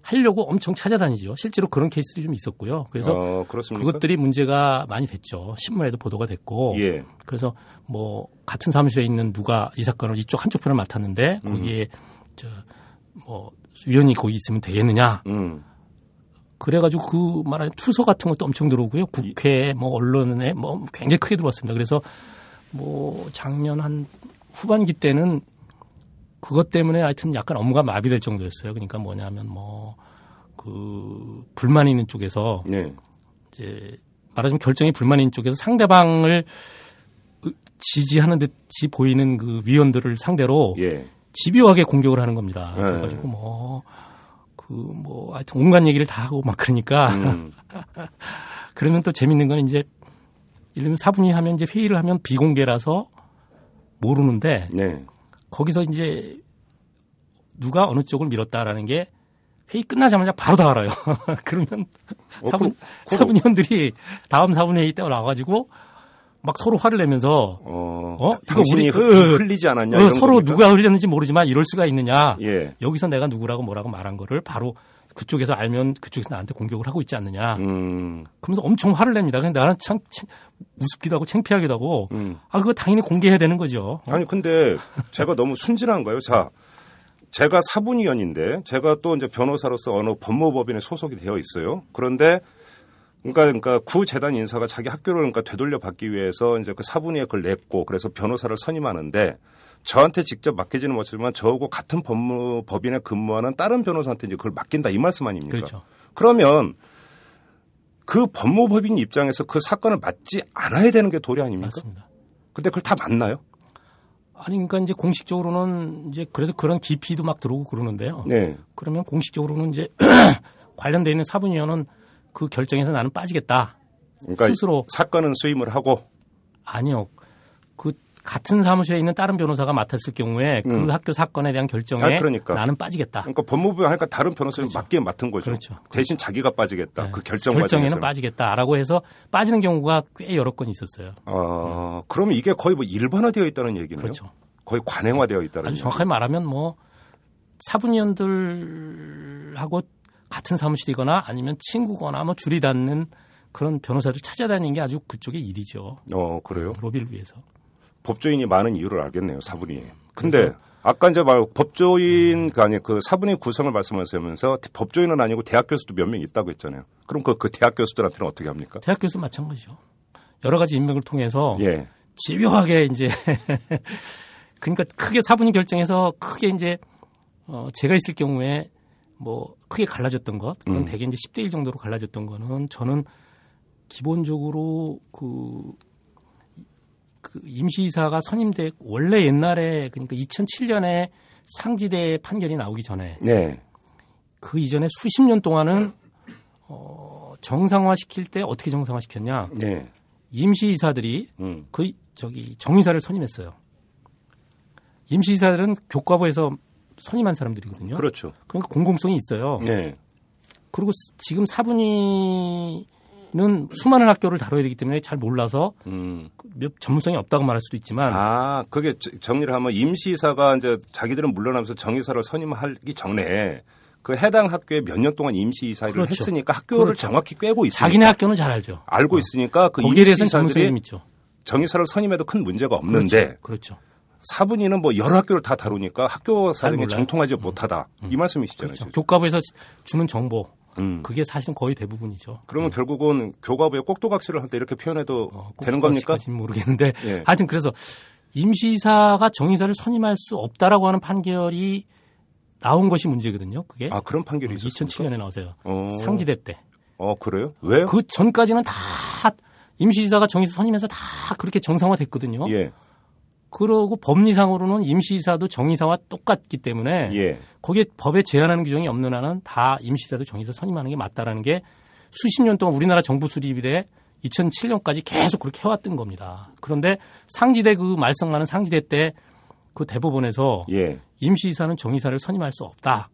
하려고 엄청 찾아다니죠. 실제로 그런 케이스들이 좀 있었고요. 그래서 어? 그것들이 문제가 많이 됐죠. 신문에도 보도가 됐고. 예. 그래서 뭐 같은 사무실에 있는 누가 이 사건을 이쪽 한쪽 편을 맡았는데 음. 거기에 저뭐 위원이 거기 있으면 되겠느냐. 음. 그래가지고 그 말하는 투서 같은 것도 엄청 들어오고요. 국회 뭐 언론에 뭐 굉장히 크게 들어왔습니다. 그래서 뭐 작년 한 후반기 때는 그것 때문에 하여튼 약간 업무가 마비될 정도였어요. 그러니까 뭐냐면 뭐 그 불만 있는 쪽에서 네. 이제 말하자면 결정이 불만 있는 쪽에서 상대방을 으- 지지하는 듯이 보이는 그 위원들을 상대로 예. 집요하게 공격을 하는 겁니다. 네. 그래가지고 뭐, 그, 뭐, 하여튼 온갖 얘기를 다 하고 막 그러니까. 음. [LAUGHS] 그러면 또 재밌는 건 이제, 예를 들면 사분이 하면 이제 회의를 하면 비공개라서 모르는데, 네. 거기서 이제 누가 어느 쪽을 밀었다라는 게 회의 끝나자마자 바로 다 알아요. [LAUGHS] 그러면 어, 사분, 그- 그- 사분위원들이 다음 사분 회의 때 나와가지고 막 서로 화를 내면서 어, 어? 이거 당신이 우리- 흘- 어, 흘리지 않았냐? 어, 서로 겁니까? 누가 흘렸는지 모르지만 이럴 수가 있느냐. 예. 여기서 내가 누구라고 뭐라고 말한 거를 바로 그쪽에서 알면 그쪽에서 나한테 공격을 하고 있지 않느냐. 음. 그러면서 엄청 화를 냅니다. 근데 나는 참, 참 우습기도 하고 창피하기도 하고 음. 아 그거 당연히 공개해야 되는 거죠. 아니 근데 제가 너무 순진한가요? 자, 제가 사분위원인데 제가 또 이제 변호사로서 어느 법무법인에 소속이 되어 있어요. 그런데 그러니까 그러니까 구 재단 인사가 자기 학교를 그러니까 되돌려 받기 위해서 이제 그 사분위에 그걸 냈고 그래서 변호사를 선임하는데 저한테 직접 맡기지는 못하지만 저하고 같은 법무 법인에 근무하는 다른 변호사한테 이제 그걸 맡긴다 이 말씀 아닙니까? 그렇죠. 그러면 그 법무법인 입장에서 그 사건을 맡지 않아야 되는 게 도리 아닙니까? 맞습니다. 근데 그걸 다 맞나요? 아니 그러니까 이제 공식적으로는 이제 그래서 그런 기피도 막 들어오고 그러는데요. 네. 그러면 공식적으로는 이제 [CLEARS THROAT] 관련돼 있는 사분위원은 그 결정에서 나는 빠지겠다. 그러니까 스스로 사건은 수임을 하고 아니요. 그 같은 사무실에 있는 다른 변호사가 맡았을 경우에 그 음. 학교 사건에 대한 결정에 아, 그러니까. 나는 빠지겠다. 그러니까 법무부 하니까 다른 변호사님 맡기에 맡은 거죠. 그렇죠. 대신 자기가 빠지겠다. 네. 그 결정 결정에는 과정에서. 빠지겠다라고 해서 빠지는 경우가 꽤 여러 건 있었어요. 어, 그러면 이게 거의 뭐 일반화되어 있다는 얘기네요. 그렇죠. 거의 관행화되어 있다는 아주. 정확하게 말하면 뭐 사분위원들하고 같은 사무실이거나 아니면 친구거나 뭐 줄이 닿는 그런 변호사들 찾아다니는 게 아주 그쪽의 일이죠. 어, 그래요? 로비를 위해서. 법조인이 많은 이유를 알겠네요, 사분이. 근데 아까 이제 말 법조인 그 아니 그 사분의 구성을 말씀하시면서 법조인은 아니고 대학 교수도 몇 명 있다고 했잖아요. 그럼 그, 그 대학 교수들한테는 어떻게 합니까? 대학 교수 마찬가지죠. 여러 가지 인맥을 통해서 예. 집요하게 이제 [LAUGHS] 그러니까 크게 사분이 결정해서 크게 이제 어 제가 있을 경우에 뭐 크게 갈라졌던 것 그건 음. 대개 이제 10대 1 정도로 갈라졌던 거는 저는 기본적으로 그, 그 임시이사가 선임돼 원래 옛날에 그러니까 2007년에 상지대 판결이 나오기 전에 네. 그 이전에 수십 년 동안은 어 정상화 시킬 때 어떻게 정상화 시켰냐 네. 임시이사들이 음. 그 저기 정의사를 선임했어요. 임시이사들은 교과부에서 선임한 사람들이거든요. 그렇죠. 그러니까 공공성이 있어요. 네. 그리고 스- 지금 사분위 는 수많은 학교를 다뤄야 되기 때문에 잘 몰라서 음. 몇 전문성이 없다고 말할 수도 있지만 아, 그게 저- 정리를 하면 임시이사가 이제 자기들은 물러나면서 정의사를 선임하기 전에 그 해당 학교에 몇 년 동안 임시이사 일을 그렇죠. 했으니까 학교를 그렇죠. 정확히 꿰고 있으니까 자기네 학교는 잘 알죠. 알고 있으니까 그 거기에 대해서는 전문성이 임시이사들이 좀 있죠. 정의사를 선임해도 큰 문제가 없는데 그렇죠. 그렇죠. 사분위는 뭐 여러 학교를 다 다루니까 학교 사정이. 정통하지 못하다 이 말씀이시잖아요. 그렇죠. 교과부에서 주는 정보 음. 그게 사실은 거의 대부분이죠. 그러면 결국은 교과부에 꼭두각시를 할 때 이렇게 표현해도 어, 되는 겁니까? 모르겠는데 예. [LAUGHS] 하여튼 그래서 임시사가 정의사를 선임할 수 없다라고 하는 판결이 나온 것이 문제거든요. 그게 아 그런 판결이 있었습니까? 2007년에 나오세요. 어. 상지대 때. 어 그래요? 왜요? 그 전까지는 다 임시이사가 정의사 선임해서 다 그렇게 정상화됐거든요. 예, 그러고 법리상으로는 임시이사도 정의사와 똑같기 때문에 예. 거기에 법에 제한하는 규정이 없는 한은 다 임시이사도 정의사 선임하는 게 맞다라는 게 수십 년 동안 우리나라 정부 수립 이래 2007년까지 계속 그렇게 해왔던 겁니다. 그런데 상지대 그 말썽 많은 상지대 때 그 대법원에서 예. 임시이사는 정의사를 선임할 수 없다.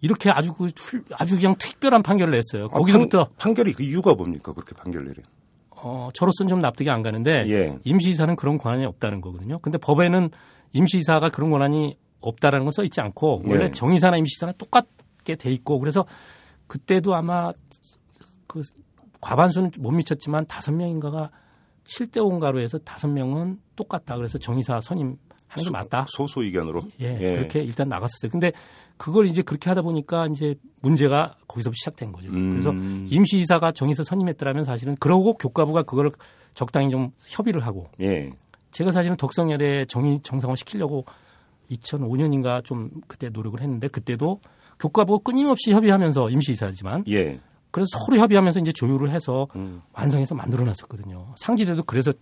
이렇게 아주 그 훌- 아주 그냥 특별한 판결을 냈어요. 아, 거기서부터 판, 판결이 그 이유가 뭡니까? 그렇게 판결 내린? 어, 저로서는 좀 납득이 안 가는데 예. 임시이사는 그런 권한이 없다는 거거든요. 근데 법에는 임시이사가 그런 권한이 없다라는 건 써 있지 않고 원래 네. 정의사나 임시이사는 똑같 하게 돼 있고 그래서 그때도 아마 그 과반수는 못 미쳤지만 다섯 명인가가 7대 5인가로 해서 다섯 명은 똑같다. 그래서 정의사 선임 하는 게 맞다. 소수 의견으로. 예, 예, 그렇게 일단 나갔었어요. 근데 그걸 이제 그렇게 하다 보니까 이제 문제가 거기서 시작된 거죠. 음. 그래서 임시이사가 정의사 선임했더라면 사실은 그러고 교과부가 그걸 적당히 좀 협의를 하고 예. 제가 사실은 덕성열에 정의 정상화 시키려고 2005년인가 좀 그때 노력을 했는데 그때도 교과부가 끊임없이 협의하면서 임시이사지만 예. 그래서 서로 협의하면서 이제 조율을 해서 음. 완성해서 만들어 놨었거든요. 상지대도 그래서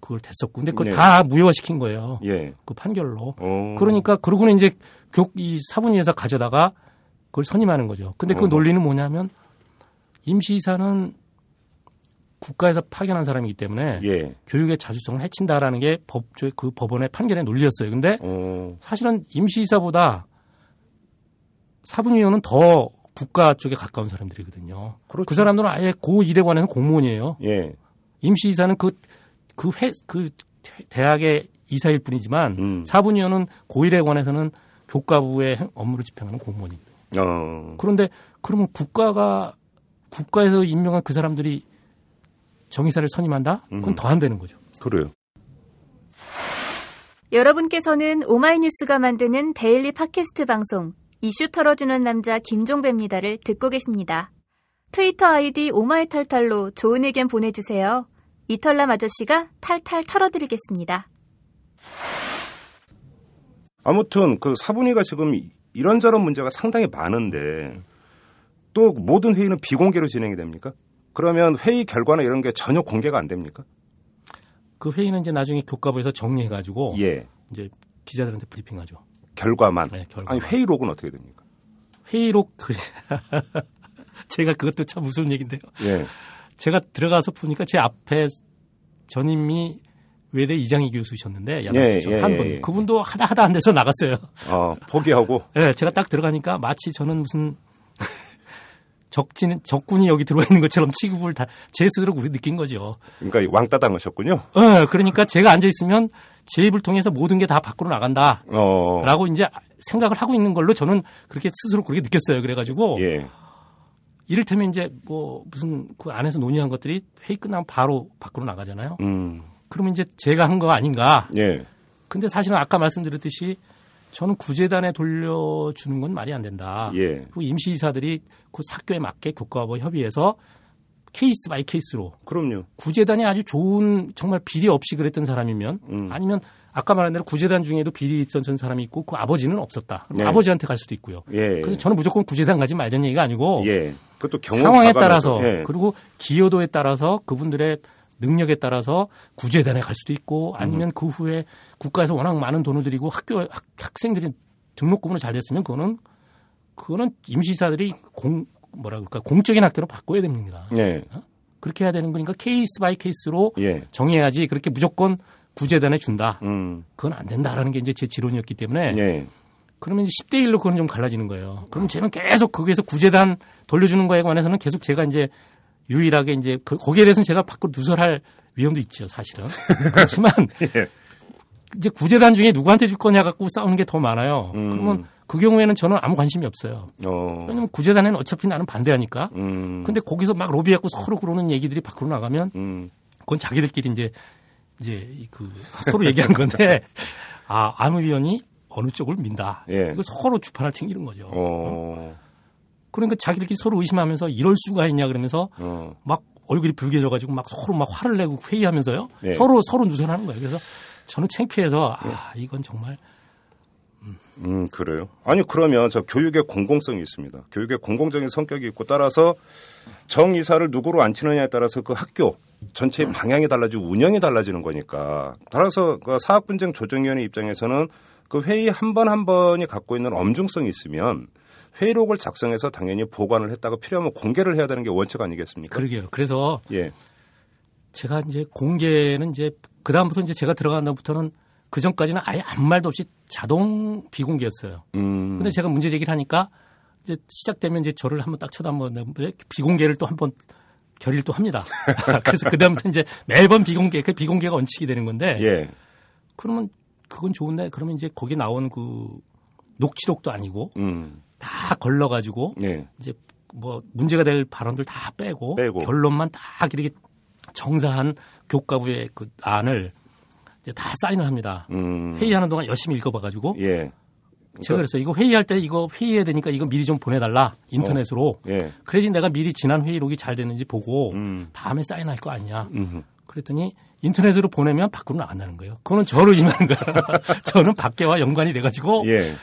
그걸 됐었고 근데 그걸 네. 다 무효화시킨 거예요. 예. 그 판결로. 어. 그러니까 그러고는 이제 교, 이 사분위에서 가져다가 그걸 선임하는 거죠. 근데 그 어. 논리는 뭐냐면 임시이사는 국가에서 파견한 사람이기 때문에 예. 교육의 자주성을 해친다라는 게 법조의 그 법원의 판결의 논리였어요. 근데 어. 사실은 임시이사보다 사분위원은 더 국가 쪽에 가까운 사람들이거든요. 그렇죠. 그 사람들은 아예 고 이대관에서 공무원이에요. 예. 임시이사는 그, 그 회, 그 대학의 이사일 뿐이지만 음. 사분위원은 고일에 관해서는 교과부의 행- 업무를 집행하는 공무원입니다. 어. 그런데 그러면 국가가 국가에서 임명한 그 사람들이 정의사를 선임한다? 그건 음. 더안 되는 거죠. 그래요. 여러분께서는 오마이뉴스가 만드는 daily 팟캐스트 방송 이슈 털어주는 남자 김종배입니다를 듣고 계십니다. 트위터 아이디 오마이털털로 좋은 의견 보내주세요. 이털남 아저씨가 탈탈 털어드리겠습니다. 아무튼 그 사분위가 지금 이- 이런저런 문제가 상당히 많은데 또 모든 회의는 비공개로 진행이 됩니까? 그러면 회의 결과나 이런 게 전혀 공개가 안 됩니까? 그 회의는 이제 나중에 교과부에서 정리해가지고 예. 이제 기자들한테 브리핑하죠. 결과만. 네, 결과. 아니 회의록은 어떻게 됩니까? 회의록 그래. [LAUGHS] 제가 그것도 참 무서운 얘기인데요. 예. 제가 들어가서 보니까 제 앞에 전임이 외대 이장희 교수셨는데 야당 예, 시절 예, 한 예, 분. 예. 그분도 하다 하다 안 돼서 나갔어요. 어, 포기하고 네, [LAUGHS] 제가 딱 들어가니까 마치 저는 무슨 [LAUGHS] 적진 적군이 여기 들어와 있는 것처럼 취급을 다 제 스스로 느낀 거죠. 그러니까 왕따 당하셨군요. 어, 그러니까 제가 앉아 있으면 제 입을 통해서 모든 게 다 밖으로 나간다라고 어. 이제 생각을 하고 있는 걸로 저는 그렇게 스스로 그렇게 느꼈어요. 그래가지고 예. 이를테면 이제 뭐 무슨 그 안에서 논의한 것들이 회의 끝나면 바로 밖으로 나가잖아요. 음. 그러면 이제 제가 한 거 아닌가. 예. 근데 사실은 아까 말씀드렸듯이 저는 구제단에 돌려주는 건 말이 안 된다. 예. 그리고 임시이사들이 그 학교에 맞게 교과부 협의해서 case by case로 그럼요. 구제단이 아주 좋은 정말 비리 없이 그랬던 사람이면 음. 아니면 아까 말한 대로 구제단 중에도 비리 있었던 사람이 있고 그 아버지는 없었다. 네. 아버지한테 갈 수도 있고요. 예. 그래서 저는 무조건 구제단 가지 말자는 얘기가 아니고 예. 그것도 상황에 따라서 예. 그리고 기여도에 따라서 그분들의 능력에 따라서 구제단에 갈 수도 있고 아니면 그 후에 국가에서 워낙 많은 돈을 들이고 학교 학, 학생들이 등록금으로 잘 됐으면 그거는 그거는 임시사들이 공 뭐라 그럴까 공적인 학교로 바꿔야 됩니다. 예. 그렇게 해야 되는 거니까 case by case로 예. 정해야지 그렇게 무조건 구제단에 준다. 음. 그건 안 된다라는 게 이제 제 지론이었기 때문에 예. 그러면 이제 10대 1로 그건 좀 갈라지는 거예요. 그럼 저는 계속 거기에서 구제단 돌려주는 거에 관해서는 계속 제가 이제 유일하게 이제 그- 거기에 대해서는 제가 밖으로 누설할 위험도 있죠, 사실은. [LAUGHS] 그렇지만 예. 이제 구제단 중에 누구한테 줄 거냐 갖고 싸우는 게 더 많아요. 음. 그러면 그 경우에는 저는 아무 관심이 없어요. 어. 왜냐면 구제단에는 어차피 나는 반대하니까. 음. 근데 거기서 막 로비하고 서로 그러는 얘기들이 밖으로 나가면 음. 그건 자기들끼리 이제 이제 이그 서로 얘기한 건데 [LAUGHS] 아 안 의원이 어느 쪽을 민다. 예. 이거 서로 주판을 튕기는 거죠. 어. 그러니까 자기들끼리 서로 의심하면서 이럴 수가 있냐 그러면서 어. 막 얼굴이 붉게져가지고 막 서로 막 화를 내고 회의하면서요. 예. 서로 서로 누선하는 거예요. 그래서 저는 창피해서 아 이건 정말 음, 그래요? 아니, 그러면 저 교육의 공공성이 있습니다. 교육의 공공적인 성격이 있고 따라서 정 이사를 누구로 앉히느냐에 따라서 그 학교 전체의 방향이 달라지고 운영이 달라지는 거니까. 따라서 그 사학 분쟁 조정위원회 입장에서는 그 회의 한 번 한 번이 갖고 있는 엄중성이 있으면 회의록을 작성해서 당연히 보관을 했다가 필요하면 공개를 해야 되는 게 원칙 아니겠습니까? 그러게요. 그래서 예. 제가 이제 공개는 이제 그 다음부터 이제 제가 들어간 다음부터는 그 전까지는 아예 아무 말도 없이 자동 비공개였어요. 음. 근데 제가 문제 제기를 하니까 이제 시작되면 이제 저를 한번 딱 쳐다보는데 비공개를 또 한번 결의를 또 합니다. [LAUGHS] 그래서 그 다음부터 이제 매번 비공개, 그 비공개가 원칙이 되는 건데 예. 그러면 그건 좋은데 그러면 이제 거기 나온 그 녹취록도 아니고 음. 다 걸러가지고 예. 이제 뭐 문제가 될 발언들 다 빼고, 빼고. 결론만 딱 이렇게 정사한 교과부의 그 안을 이제 다 사인을 합니다. 음. 회의하는 동안 열심히 읽어봐가지고 예. 제가 그랬어요. 이거 회의할 때 이거 회의해야 되니까 이거 미리 좀 보내달라 인터넷으로. 예. 그래야지 내가 미리 지난 회의록이 잘 됐는지 보고 음. 다음에 사인할 거 아니냐. 음. 그랬더니 인터넷으로 보내면 밖으로 나간다는 거예요. 그거는 저를 의미하는 거야. [LAUGHS] 저는 밖에와 연관이 돼가지고 예.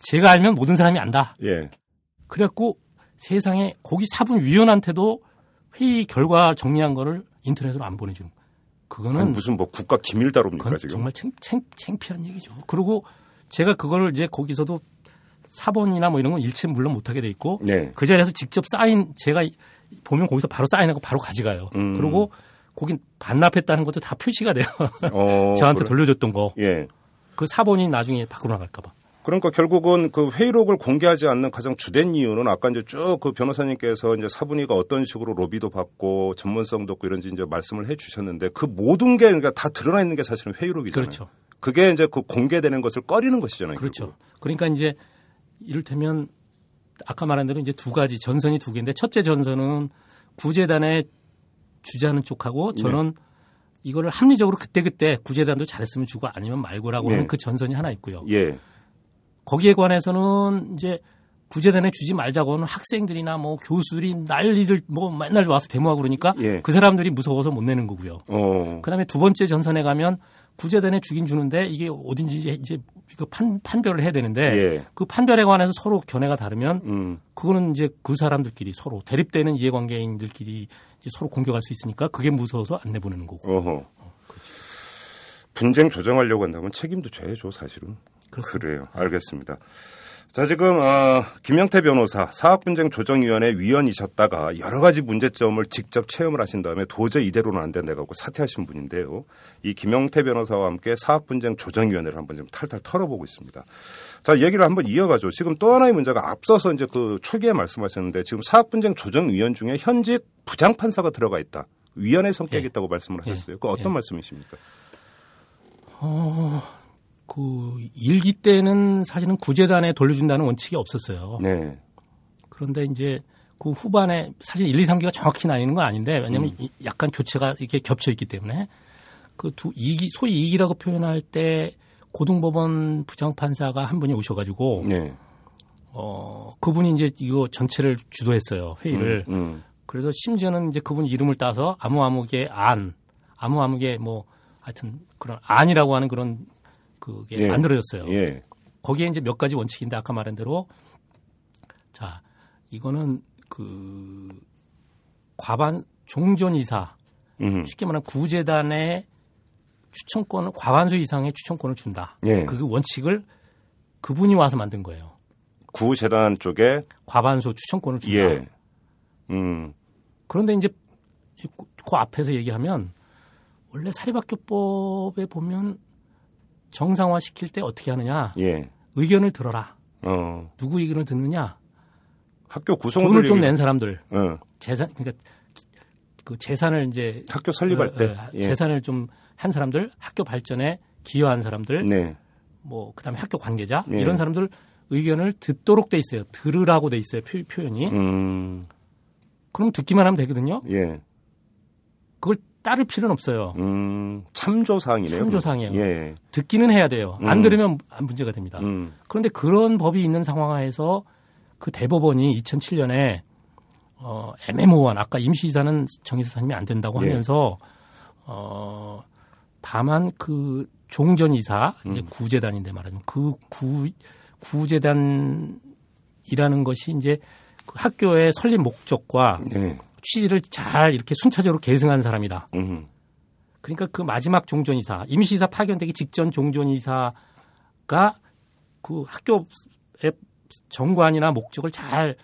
제가 알면 모든 사람이 안다. 예. 그래갖고 세상에 거기 사분 위원한테도 회의 결과 정리한 거를 인터넷으로 안 보내주는. 그거는 아니, 무슨 뭐 국가 기밀 다룹니까 지금? 정말 창, 창, 창피한 얘기죠. 그리고 제가 그거를 이제 거기서도 사본이나 뭐 이런 건 일체 물론 못하게 돼 있고 네. 그 자리에서 직접 사인 제가 보면 거기서 바로 사인하고 바로 가져가요. 음. 그리고 거긴 반납했다는 것도 다 표시가 돼요. 어, [LAUGHS] 저한테 그래. 돌려줬던 거. 예. 그 사본이 나중에 밖으로 나갈까봐. 그러니까 결국은 그 회의록을 공개하지 않는 가장 주된 이유는 아까 이제 쭉 그 변호사님께서 이제 사분이가 어떤 식으로 로비도 받고 전문성도 없고 이런지 이제 말씀을 해 주셨는데 그 모든 게 그러니까 다 드러나 있는 게 사실은 회의록이잖아요. 그렇죠. 그게 이제 그 공개되는 것을 꺼리는 것이잖아요. 그렇죠. 결국. 그러니까 이제 이를테면 아까 말한 대로 이제 두 가지 전선이 두 개인데 첫째 전선은 구재단의 주자는 쪽하고 저는 이거를 합리적으로 그때그때 구재단도 잘했으면 주고 아니면 말고라고 네. 하는 그 전선이 하나 있고요. 예. 거기에 관해서는 이제 구제단에 주지 말자고 하는 학생들이나 뭐 교수들이 난리를 뭐 맨날 와서 데모하고 그러니까 예. 그 사람들이 무서워서 못 내는 거고요. 어. 그다음에 두 번째 전선에 가면 구제단에 주긴 주는데 이게 어딘지 이제- 이거 판, 판별을 해야 되는데 예. 그 판별에 관해서 서로 견해가 다르면 음. 그거는 이제 그 사람들끼리 서로 대립되는 이해관계인들끼리 이제 서로 공격할 수 있으니까 그게 무서워서 안 내보내는 거고. 어허. 분쟁 조정하려고 한다면 책임도 져야죠, 사실은. 그렇습니다. 그래요. 알겠습니다. 자, 지금, 어, 김영태 변호사 사학분쟁조정위원회 위원이셨다가 여러 가지 문제점을 직접 체험을 하신 다음에 도저히 이대로는 안 된다고 사퇴하신 분인데요. 이 김영태 변호사와 함께 사학분쟁조정위원회를 한번 좀 탈탈 털어보고 있습니다. 자, 얘기를 한번 이어가죠. 지금 또 하나의 문제가 앞서서 이제 그 초기에 말씀하셨는데 지금 사학분쟁조정위원 중에 현직 부장판사가 들어가 있다. 위원회 성격이 예. 있다고 말씀을 하셨어요. 그 어떤 예. 말씀이십니까? 어, 그 일기 때는 사실은 구제단에 돌려준다는 원칙이 없었어요. 네. 그런데 이제 그 후반에 사실 1, 2, 3기가 정확히 나뉘는 건 아닌데 왜냐하면 음. 이- 약간 교체가 이렇게 겹쳐 있기 때문에 그두 이기 소위 이기라고 표현할 때 고등법원 부장판사가 한 분이 오셔가지고 네. 어 그분이 이제 이거 전체를 주도했어요 회의를 음, 음. 그래서 심지어는 이제 그분 이름을 따서 아무 아무개 안 아무 아무개 뭐 하여튼 그런 안이라고 하는 그런 그게 예. 만들어졌어요. 예. 거기에 이제 몇 가지 원칙인데 아까 말한 대로 자 이거는 그 과반 종전 이사 음. 쉽게 말하면 구재단의 추천권을 과반수 이상의 추천권을 준다. 예. 그 원칙을 그분이 와서 만든 거예요. 구재단 쪽에 과반수 추천권을 준다. 예. 음. 그런데 이제 그- 그 앞에서 얘기하면 원래 사립학교법에 보면 정상화 시킬 때 어떻게 하느냐 예. 의견을 들어라. 어. 누구 의견을 듣느냐? 학교 구성원들 돈을 좀 낸 사람들 어. 재산 그러니까 그 재산을 이제 학교 설립할 어, 때 어, 예. 재산을 좀 한 사람들 학교 발전에 기여한 사람들 네. 뭐 그다음에 학교 관계자 예. 이런 사람들 의견을 듣도록 돼 있어요. 들으라고 돼 있어요. 표, 표현이. 음. 그럼 듣기만 하면 되거든요. 예. 그걸 따를 필요는 없어요. 음. 참조 사항이네요. 참조 사항이에요. 예. 듣기는 해야 돼요. 안 음. 들으면 문제가 됩니다. 음. 그런데 그런 법이 있는 상황하에서 그 대법원이 2007년에 어, 애매모호한 아까 임시이사는 정의사님이 안 된다고 예. 하면서 어, 다만 그 종전이사 이제 음. 구재단인데 말하자면 그 구, 구재단이라는 것이 이제 그 학교의 설립 목적과 네. 취지를 잘 이렇게 순차적으로 계승한 사람이다. 음. 그러니까 그 마지막 종전이사, 임시이사 파견되기 직전 종전이사가 그 학교의 정관이나 목적을 잘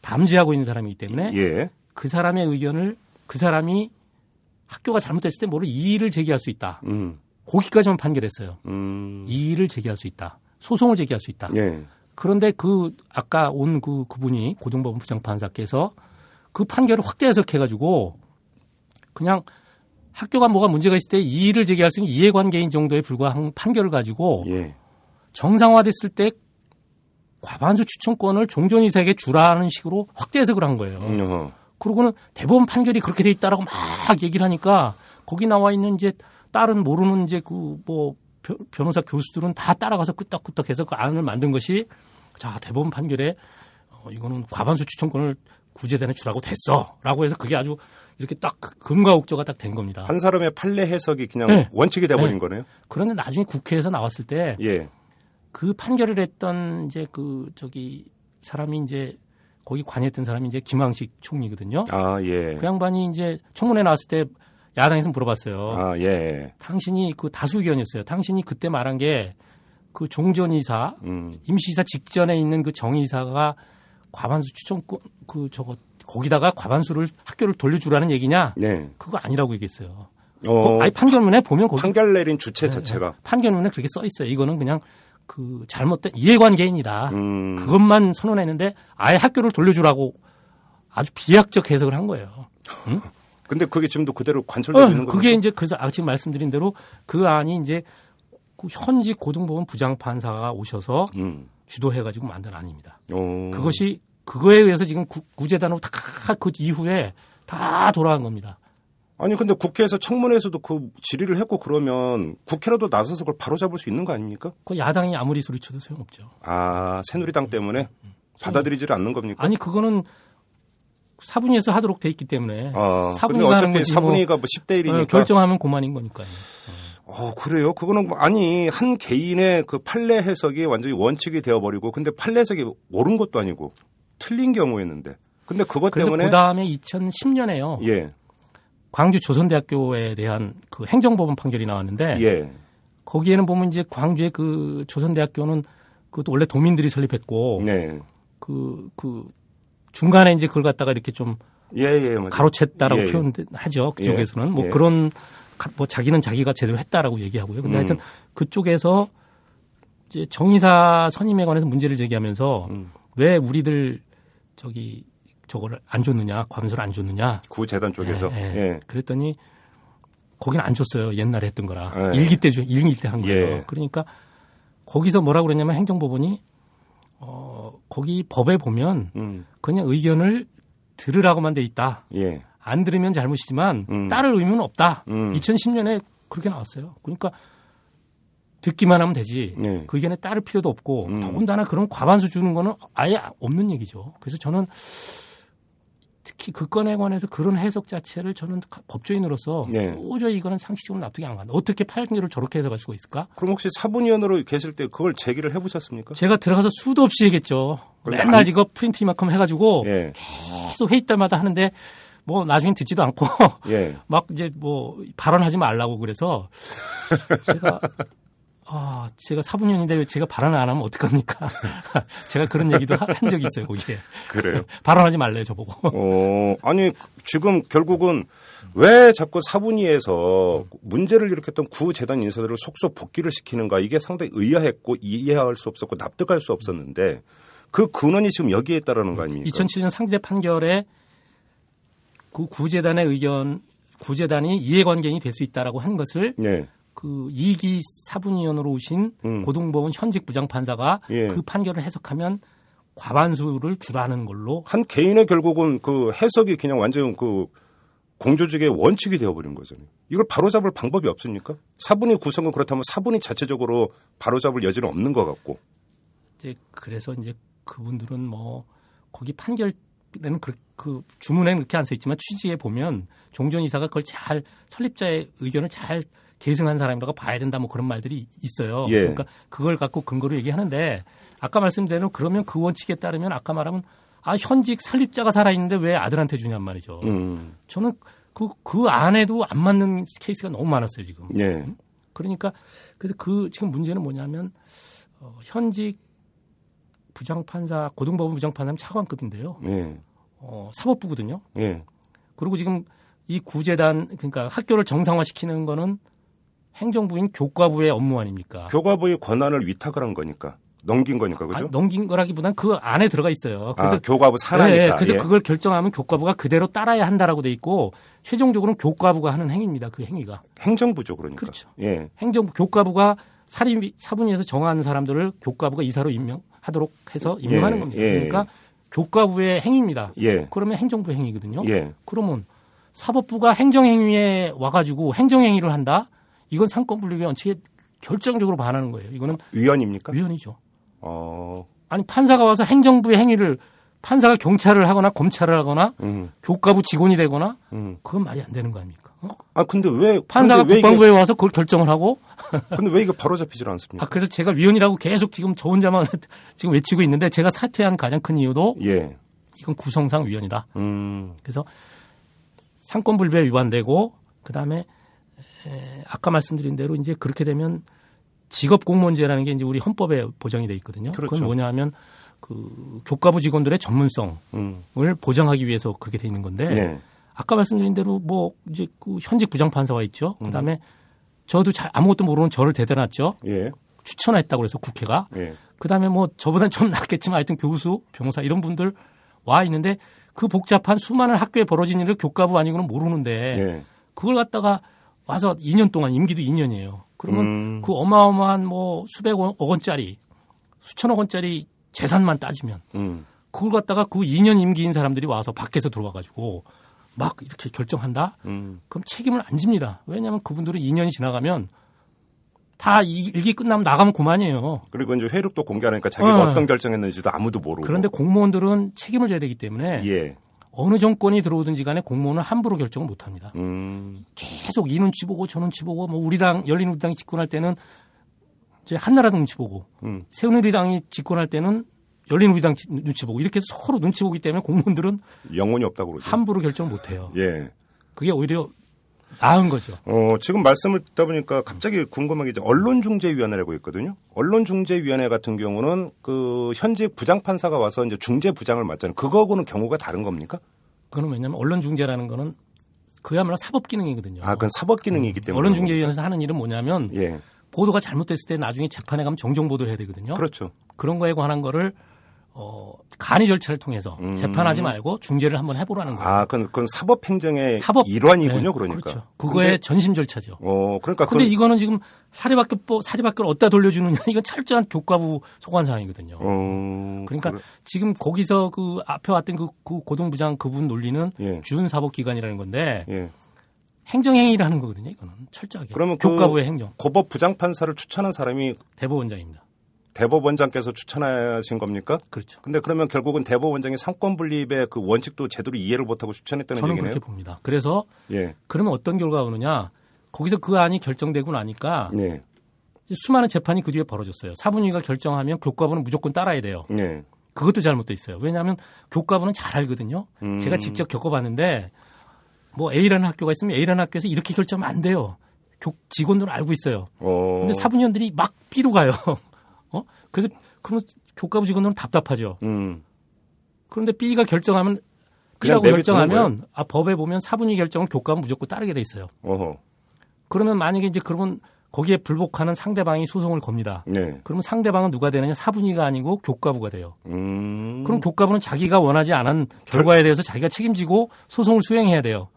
담지하고 있는 사람이기 때문에 예. 그 사람의 의견을 그 사람이 학교가 잘못됐을 때 뭐를 이의를 제기할 수 있다. 음. 거기까지만 판결했어요. 음. 이의를 제기할 수 있다. 소송을 제기할 수 있다. 예. 그런데 그 아까 온 그 그분이 고등법원 부장판사께서 그 판결을 확대 해석해가지고 그냥 학교가 뭐가 문제가 있을 때 이의를 제기할 수 있는 이해관계인 정도에 불과한 판결을 가지고 예. 정상화됐을 때 과반수 추천권을 종전이사에게 주라는 식으로 확대 해석을 한 거예요. 음, 그러고는 대법원 판결이 그렇게 돼 있다라고 막 얘기를 하니까 거기 나와 있는 이제 다른 모르는 이제 그 뭐 변호사 교수들은 다 따라가서 끄떡끄떡 해서 그 안을 만든 것이 자 대법원 판결에 어, 이거는 과반수 추천권을 구제단에 주라고 됐어라고 해서 그게 아주 이렇게 딱 금과 옥조가 딱 된 겁니다. 한 사람의 판례 해석이 그냥 네. 원칙이 돼버린 네. 거네요. 그런데 나중에 국회에서 나왔을 때 예. 그 판결을 했던 이제 그 저기 사람이 이제 거기 관여했던 사람이 이제 김황식 총리거든요. 아, 예. 그 양반이 이제 청문회 나왔을 때 야당에서 물어봤어요. 아, 예. 당신이 그 다수 의견이었어요. 당신이 그때 말한 게 그 종전이사 음. 임시이사 직전에 있는 그 정의사가 과반수 추천권 그 저거 거기다가 과반수를 학교를 돌려주라는 얘기냐? 네. 그거 아니라고 얘기했어요. 어, 거- 아니 판결문에 보면 거기 판결 내린 주체 네, 자체가. 판결문에 그렇게 써 있어요. 이거는 그냥 그 잘못된 이해관계인이다. 음. 그것만 선언했는데 아예 학교를 돌려주라고 아주 비약적 해석을 한 거예요. [LAUGHS] 근데 그게 지금도 그대로 관철되고 어, 있는 거죠. 그게 이제 그래서 아, 지금 말씀드린 대로 그 안이 이제 그 현직 고등법원 부장 판사가 오셔서 음. 주도해가지고 만든 안입니다. 어. 그것이 그거에 의해서 지금 구, 구제단으로 다그 이후에 다 돌아간 겁니다. 아니 근데 국회에서 청문회에서도 그 질의를 했고 그러면 국회라도 나서서 그걸 바로 잡을 수 있는 거 아닙니까? 그 야당이 아무리 소리쳐도 소용없죠. 아 새누리당 때문에 받아들이지를 않는 겁니까? 아니 그거는 사분위에서 하도록 돼 있기 때문에 아, 사분위가 어차피 거지 사분위가 뭐 10대 1이니까. 어, 결정하면 그만인 거니까요. 어, 그래요? 그거는 뭐- 아니 한 개인의 그 판례 해석이 완전히 원칙이 되어버리고 근데 판례 해석이 옳은 것도 아니고 틀린 경우였는데 근데 그것 때문에 그 다음에 2010년에요. 예, 광주 조선대학교에 대한 그 행정법원 판결이 나왔는데 예, 거기에는 보면 이제 광주의 그 조선대학교는 그것도 원래 도민들이 설립했고 네, 그, 그 중간에 이제 그걸 갖다가 이렇게 좀 예, 예. 가로챘다라고 예, 예. 표현하죠. 그쪽에서는 뭐 예. 그런 가- 뭐 자기는 자기가 제대로 했다라고 얘기하고요. 근데 음. 하여튼 그쪽에서 이제 정의사 선임에 관해서 문제를 제기하면서 음. 왜 우리들 저기 저거를 안 줬느냐, 관수를 안 줬느냐. 구재단 쪽에서 예, 예. 예, 그랬더니 거기는 안 줬어요. 옛날에 했던 거라. 예. 일기 때 줘, 일기 때 한 거예요. 예. 그러니까 거기서 뭐라고 그랬냐면 행정법원이 어, 거기 법에 보면 음, 그냥 의견을 들으라고만 돼 있다. 예, 안 들으면 잘못이지만 음. 따를 의무는 없다. 음. 2010년에 그렇게 나왔어요. 그러니까 듣기만 하면 되지. 네. 그 의견에 따를 필요도 없고 음. 더군다나 그런 과반수 주는 거는 아예 없는 얘기죠. 그래서 저는 특히 그 건에 관해서 그런 해석 자체를 저는 법조인으로서 네. 도저히 이거는 상식적으로 납득이 안 간다. 어떻게 판결을 저렇게 해석할 수가 있을까? 그럼 혹시 사분위원으로 계실 때 그걸 제기를 해보셨습니까? 제가 들어가서 수도 없이 얘기했죠. 맨날 안- 이거 프린트 이만큼 해가지고 예, 계속 회의 때마다 하는데 뭐 나중엔 듣지도 않고 [LAUGHS] 예, [LAUGHS] 막 이제 뭐 발언하지 말라고 그래서 제가 아 제가 사분년인데 왜 제가 발언을 안 하면 어떡합니까? [LAUGHS] 제가 그런 얘기도 하- 한 적이 있어요 거기에 그래요. 발언하지 말래요 저보고 어, 아니 지금 결국은 왜 자꾸 사분위에서 문제를 일으켰던 구재단 인사들을 속속 복귀를 시키는가 이게 상당히 의아했고 이해할 수 없었고 납득할 수 없었는데 그 근원이 지금 여기에 있다라는 거 아닙니까? 2007년 상대 판결에 그 구재단의 의견 구재단이 이해관계인이 될 수 있다라고 한 것을 네. 그 이기 사분위원으로 오신 음. 고등법원 현직 부장판사가 예. 그 판결을 해석하면 과반수를 주라는 걸로 한 개인의 결국은 그 해석이 그냥 완전 그 공조직의 원칙이 되어버린 거잖아요. 이걸 바로잡을 방법이 없습니까? 사분위 구성은 그렇다면 사분위 자체적으로 바로잡을 여지는 없는 것 같고. 이제 그래서 이제 그분들은 뭐 거기 판결 에는 그, 그 주문에는 그렇게 안 써 있지만 취지에 보면 종전 이사가 그걸 잘 설립자의 의견을 잘 계승한 사람이라고 봐야 된다 뭐 그런 말들이 있어요. 예. 그러니까 그걸 갖고 근거로 얘기하는데 아까 말씀드린 대로 그러면 그 원칙에 따르면 아까 말하면 아 현직 설립자가 살아 있는데 왜 아들한테 주냔 말이죠. 음. 저는 그, 그 안에도 안 맞는 케이스가 너무 많았어요, 지금. 예. 그러니까, 그래서 그, 지금 문제는 뭐냐면, 어, 현직 부장판사, 고등법원 부장판사는 차관급인데요. 예. 어, 사법부거든요. 예. 그리고 지금 이 구제단, 그러니까 학교를 정상화시키는 거는 행정부인 교과부의 업무 아닙니까? 교과부의 권한을 위탁을 한 거니까 넘긴 거니까 그죠? 아니, 넘긴 거라기보단 그 안에 들어가 있어요. 그래서 아, 교과부 산하니까. 네, 그래서 예. 그걸 결정하면 교과부가 그대로 따라야 한다라고 돼 있고 최종적으로는 교과부가 하는 행위입니다. 그 행위가. 행정부죠, 그러니까. 그렇죠. 예. 행정부 교과부가 사립 사분위에서 정하는 사람들을 교과부가 이사로 임명할 하도록 해서 임명하는 예, 겁니다. 예. 그러니까 교과부의 행위입니다. 예. 그러면 행정부 행위거든요. 예. 그러면 사법부가 행정행위에 와가지고 행정행위를 한다? 이건 상권분립의 원칙에 결정적으로 반하는 거예요. 이거는 위헌입니까? 위헌이죠. 어, 아니 판사가 와서 행정부의 행위를 판사가 경찰을 하거나 검찰을 하거나 음, 교과부 직원이 되거나 음. 그건 말이 안 되는 거 아닙니까? 어? 아 근데 왜 판사가 근데 왜 국방부에 와서 그걸 결정을 하고 이게, [LAUGHS] 근데 왜 이게 바로 잡히질 않습니까? 아 그래서 제가 위헌이라고 계속 지금 저 혼자만 [LAUGHS] 지금 외치고 있는데 제가 사퇴한 가장 큰 이유도 예. 이건 구성상 위헌이다. 음, 그래서 상권 불배 위반되고 그 다음에 에, 아까 말씀드린 대로 이제 그렇게 되면 직업 공무원제라는 게 이제 우리 헌법에 보장이 돼 있거든요. 그렇죠. 건 뭐냐하면 그 교과부 직원들의 전문성을 음, 보장하기 위해서 그렇게 돼 있는 건데 네. 아까 말씀드린 대로 뭐 이제 그 현직 부장 판사가 있죠. 음. 그다음에 저도 잘 아무것도 모르는 저를 대단했죠. 예, 추천했다고 그래서 국회가 예. 그다음에 뭐 저보다 좀 [LAUGHS] 낫겠지만 하여튼 교수, 변호사 이런 분들 와 있는데 그 복잡한 수많은 학교에 벌어진 일을 교과부 아니고는 모르는데 예. 그걸 갖다가 와서 2년 동안 임기도 2년이에요. 그러면 음. 그 어마어마한 뭐 수백억 원짜리 수천억 원짜리 재산만 따지면 음, 그걸 갖다가 그 2년 임기인 사람들이 와서 밖에서 들어와 가지고 막 이렇게 결정한다? 음. 그럼 책임을 안 집니다. 왜냐하면 그분들은 2년이 지나가면 다 이- 일기 끝나면 나가면 그만이에요. 그리고 이제 회력도 공개하니까 자기가 어. 어. 떤 결정했는지도 아무도 모르고. 그런데 공무원들은 책임을 져야 되기 때문에 예. 어느 정권이 들어오든지 간에 공무원은 함부로 결정을 못 합니다. 음, 계속 이 눈치 보고 저 눈치 보고 뭐 우리 당 열린 우리 당이 집권할 때는 이제 한나라 눈치 보고 음. 새누리당이 집권할 때는 열린우리당 지- 눈치 보고 이렇게 서로 눈치 보기 때문에 공무원들은 영혼이 없다고 그러죠. 함부로 결정을 못 해요. 예. 그게 오히려 나은 거죠. 어, 지금 말씀을 듣다 보니까 갑자기 궁금한 게 이제 언론중재위원회라고 있거든요. 언론중재위원회 같은 경우는 그 현직 부장판사가 와서 이제 중재 부장을 맡잖아요. 그거하고는 경우가 다른 겁니까? 그거는 왜냐하면 언론중재라는 거는 그야말로 사법 기능이거든요. 아, 그건 사법 기능이기 때문에. 언론중재위원회에서 하는 일은 뭐냐면 예. 보도가 잘못됐을 때 나중에 재판에 가면 정정 보도를 해야 되거든요. 그렇죠. 그런 거에 관한 거를 어, 간이 절차를 통해서 음. 재판하지 말고 중재를 한번 해보라는 거예요. 아, 그건, 그건 사법행정의 사법 일환이군요, 네, 그러니까. 그렇죠. 그거의 근데, 전심 절차죠. 어, 그러니까 근데 그건- 이거는 지금 사립학교법 사립학교를 어디다 돌려주느냐 [LAUGHS] 이건 철저한 교과부 소관 사항이거든요. 어, 그러니까 그래- 지금 거기서 그 앞에 왔던 그, 그 고등부장 그분 논리는 예. 준사법기관이라는 건데 예. 행정행위라는 거거든요. 이거는 철저하게 그러면 그- 교과부의 행정 고법 부장판사를 추천한 사람이 대법원장입니다. 대법원장께서 추천하신 겁니까? 그렇죠. 근데 그러면 결국은 대법원장이 상권 분립의 그 원칙도 제대로 이해를 못하고 추천했다는 저는 얘기네요. 그렇게 봅니다. 그래서 예. 그러면 어떤 결과가 오느냐? 거기서 그 안이 결정되고 나니까 네. 이제 수많은 재판이 그 뒤에 벌어졌어요. 사분위가 결정하면 교과부는 무조건 따라야 돼요. 네. 그것도 잘못돼 있어요. 왜냐하면 교과부는 잘 알거든요. 음. 제가 직접 겪어봤는데 뭐 A라는 학교가 있으면 A라는 학교에서 이렇게 결정하면 안 돼요. 교, 직원들은 알고 있어요. 어. 근데 사분위원들이 막 B로 가요. 어? 그래서 그러면 교과부 직원들은 답답하죠. 음. 그런데 B가 결정하면 B라고 결정하면 아, 법에 보면 사분위 결정을 교과는 무조건 따르게 돼 있어요. 어허. 그러면 만약에 이제 그러면 거기에 불복하는 상대방이 소송을 겁니다. 네. 그러면 상대방은 누가 되느냐? 사분위가 아니고 교과부가 돼요. 음. 그럼 교과부는 자기가 원하지 않은 결과에 대해서 자기가 책임지고 소송을 수행해야 돼요.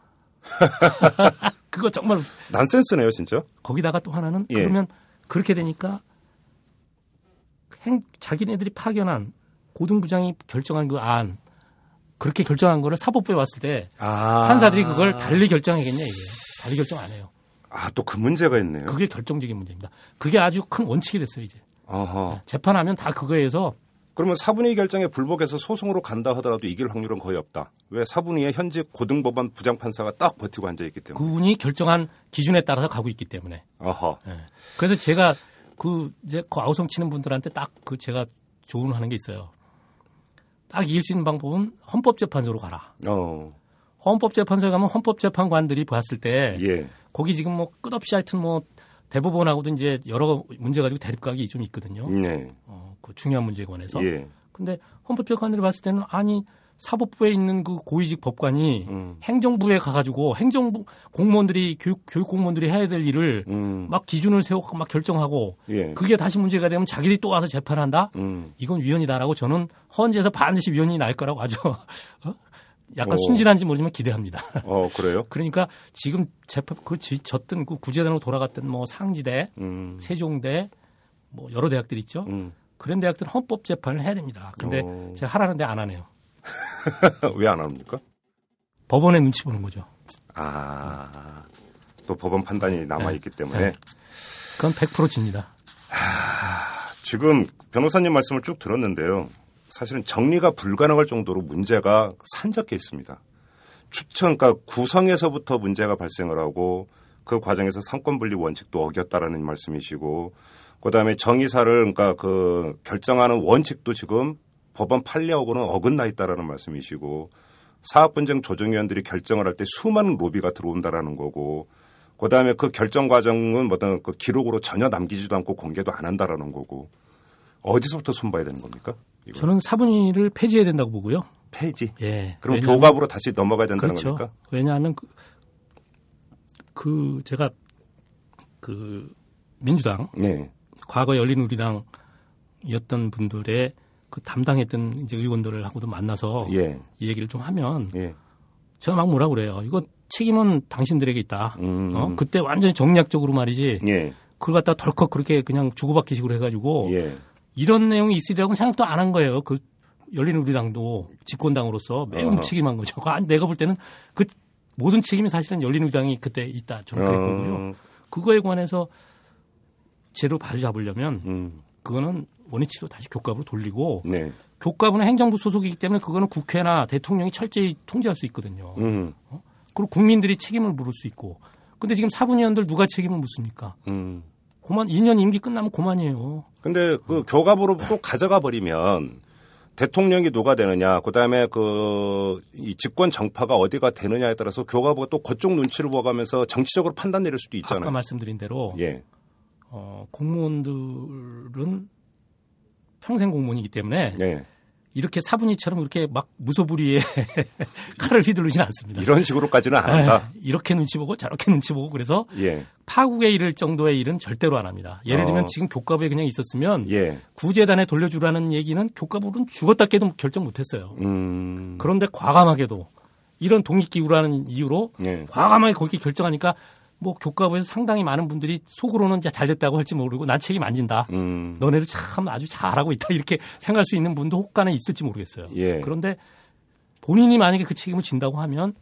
[LAUGHS] 그거 정말 난센스네요, 진짜. 거기다가 또 하나는 예. 그러면 그렇게 되니까 행 자기네들이 파견한 고등부장이 결정한 그 안 그렇게 결정한 거를 사법부에 왔을 때 아. 판사들이 그걸 달리 결정하겠냐 이게 달리 결정 안 해요. 아, 또 그 문제가 있네요. 그게 결정적인 문제입니다. 그게 아주 큰 원칙이 됐어요 이제 어허. 재판하면 다 그거에 의해서 그러면 사분위 결정에 불복해서 소송으로 간다 하더라도 이길 확률은 거의 없다. 왜 사분위의 현직 고등법원 부장판사가 딱 버티고 앉아 있기 때문에. 그분이 결정한 기준에 따라서 가고 있기 때문에 어허. 예. 그래서 제가 그 이제 그 아우성 치는 분들한테 딱 그 제가 조언하는 게 있어요. 딱 이길 수 있는 방법은 헌법재판소로 가라. 어. 헌법재판소에 가면 헌법재판관들이 봤을 때 예. 거기 지금 뭐 끝없이 하여튼 뭐 대법원하고도 이제 여러 문제 가지고 대립각이 좀 있거든요. 네. 어, 그 중요한 문제에 관해서. 예. 근데 헌법재판관들이 봤을 때는 아니 사법부에 있는 그 고위직 법관이 음. 행정부에 가가지고 행정부 공무원들이 교육, 교육 공무원들이 해야 될 일을 음. 막 기준을 세우고 막 결정하고 예. 그게 다시 문제가 되면 자기들이 또 와서 재판한다? 음. 이건 위헌이다라고 저는 헌재에서 반드시 위헌이 날 거라고 아주 [LAUGHS] 어? 약간 오. 순진한지 모르지만 기대합니다. [LAUGHS] 어, 그래요? 그러니까 지금 재판 그 지- 졌던 그 구제단으로 돌아갔던 뭐 상지대, 음. 세종대 뭐 여러 대학들 있죠. 음. 그런 대학들은 헌법 재판을 해야 됩니다. 근데 오. 제가 하라는데 안 하네요. [LAUGHS] 왜 안 합니까? 법원에 눈치 보는 거죠. 아, 또 법원 판단이 남아있기 네. 때문에. 네. 그건 100% 집니다. 지금 변호사님 말씀을 쭉 들었는데요. 사실은 정리가 불가능할 정도로 문제가 산적해 있습니다. 추천, 그러니까 구성에서부터 문제가 발생을 하고 그 과정에서 상권 분리 원칙도 어겼다라는 말씀이시고 그다음에 정의사를 그러니까 그 결정하는 원칙도 지금 법원 판례하고는 어긋나 있다라는 말씀이시고 사업 분쟁 조정위원들이 결정을 할 때 수많은 로비가 들어온다라는 거고 그다음에 그 결정 과정은 어떤 그 기록으로 전혀 남기지도 않고 공개도 안 한다라는 거고 어디서부터 손봐야 되는 겁니까? 이거? 저는 사분위를 폐지해야 된다고 보고요. 폐지. 예. 그럼 왜냐하면- 교갑으로 다시 넘어가야 된다는 그렇죠. 겁니까? 왜냐하면 그, 그 제가 그 민주당 네. 과거 열린 우리당이었던 분들의 그 담당했던 이제 의원들을 하고도 만나서 예. 이 얘기를 좀 하면 예. 제가 막 뭐라 그래요. 이거 책임은 당신들에게 있다. 음. 어? 그때 완전히 정략적으로 말이지. 예. 그걸 갖다 덜컥 그렇게 그냥 주고받기식으로 해가지고 예. 이런 내용이 있으리라고는 생각도 안 한 거예요. 그 열린 우리당도 집권당으로서 매우 어허. 무책임한 거죠. 아, 내가 볼 때는 그 모든 책임이 사실은 열린 우리당이 그때 있다. 저는 그랬 거고요. 어, 그거에 관해서 제로 바로 잡으려면 음. 그거는 원위치로 다시 교과부로 돌리고 네. 교과부는 행정부 소속이기 때문에 그거는 국회나 대통령이 철저히 통제할 수 있거든요. 음. 그리고 국민들이 책임을 물을 수 있고. 근데 지금 사분위원들 누가 책임을 묻습니까? 음. 고만 2년 임기 끝나면 고만이에요. 근데 그 교갑으로 또 가져가 버리면 대통령이 누가 되느냐, 그 다음에 그, 이 집권 정파가 어디가 되느냐에 따라서 교갑부가 또 그쪽 눈치를 보가면서 정치적으로 판단 내릴 수도 있잖아요. 아까 말씀드린 대로 예. 어, 공무원들은 평생 공무원이기 때문에 네. 이렇게 사분위처럼 이렇게 막 무소불위에 [LAUGHS] 칼을 휘두르지는 않습니다. 이런 식으로까지는 안 한다. 에, 이렇게 눈치 보고 저렇게 눈치 보고 그래서 예. 파국에 이를 정도의 일은 절대로 안 합니다. 예를 들면 어. 지금 교과부에 그냥 있었으면 예. 구재단에 돌려주라는 얘기는 교과부는 죽었다 깨도 결정 못했어요. 음. 그런데 과감하게도 이런 독립기구라는 이유로 예. 과감하게 거기 결정하니까 뭐 교과부에서 상당히 많은 분들이 속으로는 이제 잘 됐다고 할지 모르고 난 책임 안 진다. 음. 너네들 참 아주 잘하고 있다 이렇게 생각할 수 있는 분도 혹간에 있을지 모르겠어요. 예. 그런데 본인이 만약에 그 책임을 진다고 하면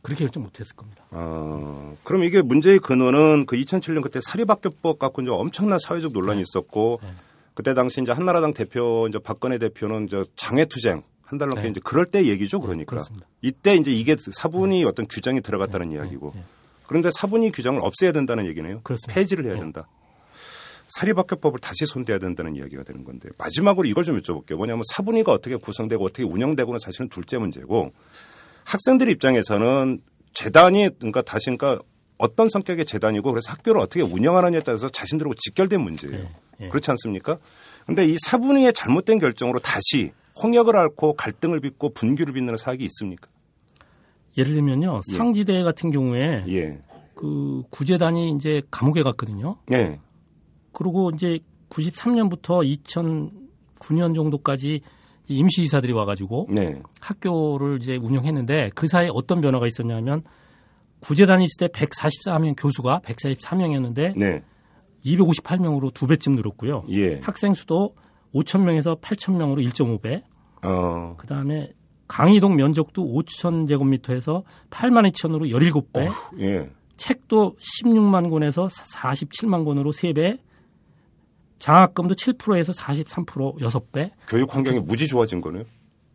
그렇게 결정 못했을 겁니다. 어, 그럼 이게 문제의 근원은 그 2007년 그때 사립학교법 갖고 이제 엄청난 사회적 논란이 있었고 네. 그때 당시 이제 한나라당 대표 이제 박근혜 대표는 이제 장외투쟁 한 달 넘게 네. 이제 그럴 때 얘기죠 그러니까 그렇습니다. 이때 이제 이게 사분이 어떤 규정이 들어갔다는 네, 이야기고 네. 그런데 사분이 규정을 없애야 된다는 얘기네요. 그렇습니다. 폐지를 해야 네. 된다. 사립학교법을 다시 손대야 된다는 이야기가 되는 건데 마지막으로 이걸 좀 여쭤볼게요. 뭐냐면 사분위가 어떻게 구성되고 어떻게 운영되고는 사실은 둘째 문제고 학생들 입장에서는 재단이 그러니까 다시 그러니까 어떤 성격의 재단이고 그래서 학교를 어떻게 운영하느냐에 따라서 자신들하고 직결된 문제예요. 네, 네. 그렇지 않습니까? 근데 이 사분위의 잘못된 결정으로 다시 홍역을 앓고 갈등을 빚고 분규를 빚는 사학이 있습니까? 예를 들면요 예. 상지대 같은 경우에 예. 그 구재단이 이제 감옥에 갔거든요. 예. 그리고 이제 93년부터 2009년 정도까지 임시 이사들이 와가지고 네. 학교를 이제 운영했는데 그 사이에 어떤 변화가 있었냐면 구재단이 있을 때 144명 교수가 144명이었는데 네. 258명으로 두 배쯤 늘었고요. 예. 학생 수도 5천 명에서 8천 명으로 1.5배. 어. 그 다음에 강의동 면적도 5천 제곱미터에서 8만 2천으로 17배. 예. 책도 16만 권에서 47만 권으로 3배. 장학금도 7%에서 43% 6배. 교육 환경이 무지 좋아진 거네요.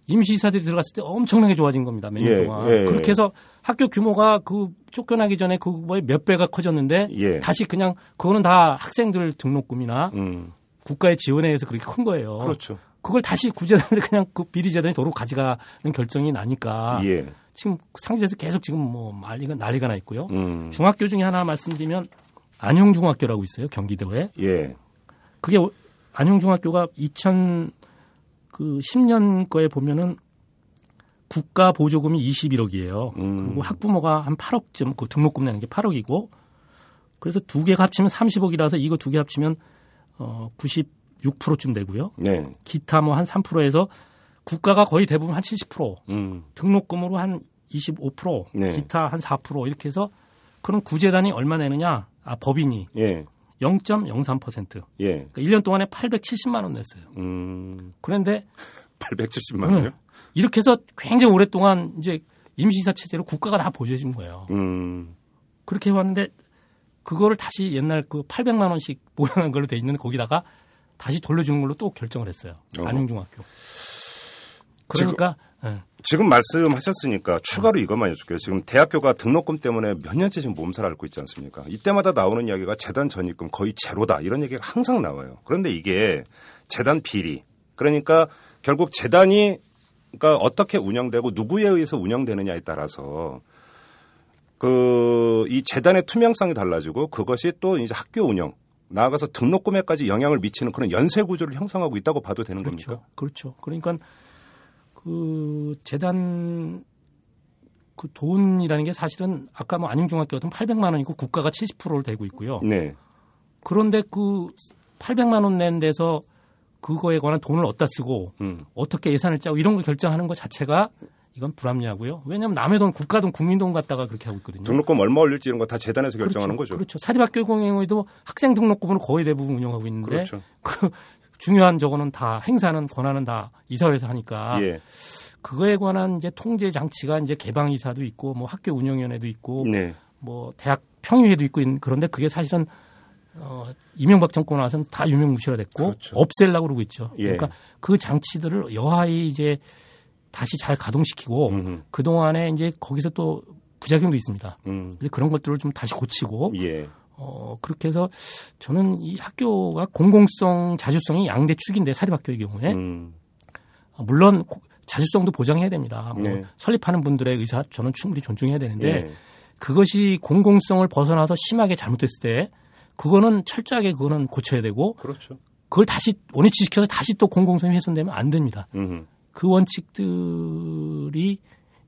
임시이사들이 들어갔을 때 엄청나게 좋아진 겁니다. 몇년 예, 동안. 예, 예. 그렇게 해서 학교 규모가 그 쫓겨나기 전에 그 뭐에 몇 배가 커졌는데 예. 다시 그냥 그거는 다 학생들 등록금이나 음. 국가의 지원에 의해서 그렇게 큰 거예요. 그렇죠. 그걸 다시 구재단에 그냥 그 비리재단이 도로 가져가는 결정이 나니까 예. 지금 상지에서 계속 지금 뭐 난리가 난리가 나 있고요. 음. 중학교 중에 하나 말씀드리면 안영중학교라고 있어요 경기도에. 예. 그게 안영중학교가 2000 그 10년 거에 보면은 국가 보조금이 21억이에요. 음. 그리고 학부모가 한 8억쯤 그 등록금 내는 게 8억이고 그래서 두 개가 합치면 30억이라서 이거 두 개 합치면 어 96%쯤 되고요. 네. 기타 뭐 한 3%에서 국가가 거의 대부분 한 70%, 음. 등록금으로 한 25%, 네. 기타 한 4% 이렇게 해서 그럼 구재단이 얼마 내느냐? 아 법인이 예. 0.03%. 예. 그러니까 1년 동안에 870만 원 냈어요. 음. 그런데 [LAUGHS] 870만 원이요? 이렇게 해서 굉장히 오랫동안 이제 임시이사 체제로 국가가 다 보조해 준 거예요. 음. 그렇게 해왔는데 그거를 다시 옛날 그 800만 원씩 모양한 걸로 돼 있는 거기다가 다시 돌려주는 걸로 또 결정을 했어요. 어. 안용중학교. 그러니까 예. 지금 말씀하셨으니까 추가로 이것만 여쭐게요. 지금 대학교가 등록금 때문에 몇 년째 지금 몸살을 앓고 있지 않습니까? 이때마다 나오는 이야기가 재단 전입금 거의 제로다 이런 얘기가 항상 나와요. 그런데 이게 재단 비리 그러니까 결국 재단이 그러니까 어떻게 운영되고 누구에 의해서 운영되느냐에 따라서 그 이 재단의 투명성이 달라지고 그것이 또 이제 학교 운영 나아가서 등록금에까지 영향을 미치는 그런 연쇄 구조를 형성하고 있다고 봐도 되는 그렇죠. 겁니까? 그렇죠. 그러니까 그 재단 그 돈이라는 게 사실은 아까 뭐 안용중학교 같은 800만 원이고 국가가 70%를 대고 있고요. 네. 그런데 그 800만 원 낸 데서 그거에 관한 돈을 어디다 쓰고 음. 어떻게 예산을 짜고 이런 걸 결정하는 것 자체가 이건 불합리하고요. 왜냐하면 남의 돈, 국가 돈, 국민 돈 갖다가 그렇게 하고 있거든요. 등록금 얼마 올릴지 이런 거 다 재단에서 결정하는 그렇죠. 거죠. 그렇죠. 사립학교 공행에도 학생 등록금으로 거의 대부분 운영하고 있는데 그렇죠. 그 중요한 저거는 다 행사는 권한은 다 이사회에서 하니까 예. 그거에 관한 이제 통제 장치가 이제 개방 이사도 있고 뭐 학교 운영위원회도 있고 네. 뭐 대학 평의회도 있고 있는- 그런데 그게 사실은 어 이명박 정권 와서는 다 유명무실화됐고 그렇죠. 없앨라고 그러고 있죠. 예. 그러니까 그 장치들을 여하히 이제 다시 잘 가동시키고 음흠. 그 동안에 이제 거기서 또 부작용도 있습니다. 음. 그래서 그런 것들을 좀 다시 고치고 예. 어 그렇게 해서 저는 이 학교가 공공성 자주성이 양대 축인데 사립학교의 경우에 음. 어, 물론 고- 자주성도 보장해야 됩니다. 뭐 네. 설립하는 분들의 의사 저는 충분히 존중해야 되는데 예. 그것이 공공성을 벗어나서 심하게 잘못됐을 때 그거는 철저하게 그거는 고쳐야 되고 그렇죠. 그걸 다시 원위치 시켜서 다시 또 공공성이 훼손되면 안 됩니다. 음. 그 원칙들이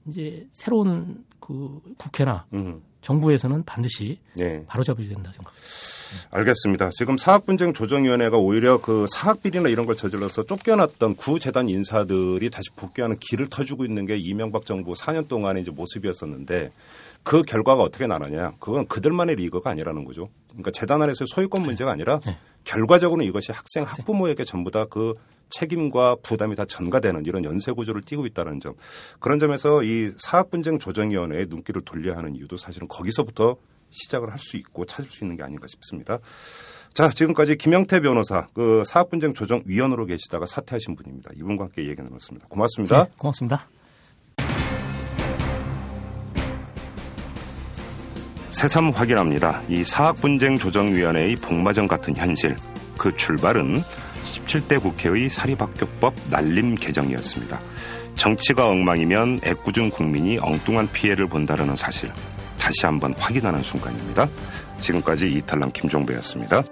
이제 새로운 그 국회나 음. 정부에서는 반드시 네. 바로잡아야 된다 생각. 알겠습니다. 지금 사학분쟁 조정위원회가 오히려 그 사학비리나 이런 걸 저질러서 쫓겨났던 구재단 인사들이 다시 복귀하는 길을 터주고 있는 게 이명박 정부 4년 동안의 이제 모습이었었는데 그 결과가 어떻게 나느냐? 그건 그들만의 리그가 아니라는 거죠. 그러니까 재단 안에서의 소유권 문제가 아니라 네. 결과적으로는 이것이 학생 학부모에게 전부 다그 책임과 부담이 다 전가되는 이런 연쇄 구조를 띠고 있다는 점. 그런 점에서 이 사학 분쟁 조정위원회의 눈길을 돌려야 하는 이유도 사실은 거기서부터 시작을 할 수 있고 찾을 수 있는 게 아닌가 싶습니다. 자, 지금까지 김영태 변호사, 그 사학분쟁 조정위원으로 계시다가 사퇴하신 분입니다. 이분과 함께 얘기 나눴습니다. 고맙습니다. 네, 고맙습니다. 새삼 확인합니다. 이 사학분쟁 조정위원회의 복마전 같은 현실. 그 출발은 17대 국회의 사립학교법 날림 개정이었습니다. 정치가 엉망이면 애꿎은 국민이 엉뚱한 피해를 본다는 사실. 다시 한번 확인하는 순간입니다. 지금까지 이탈남 김종배였습니다.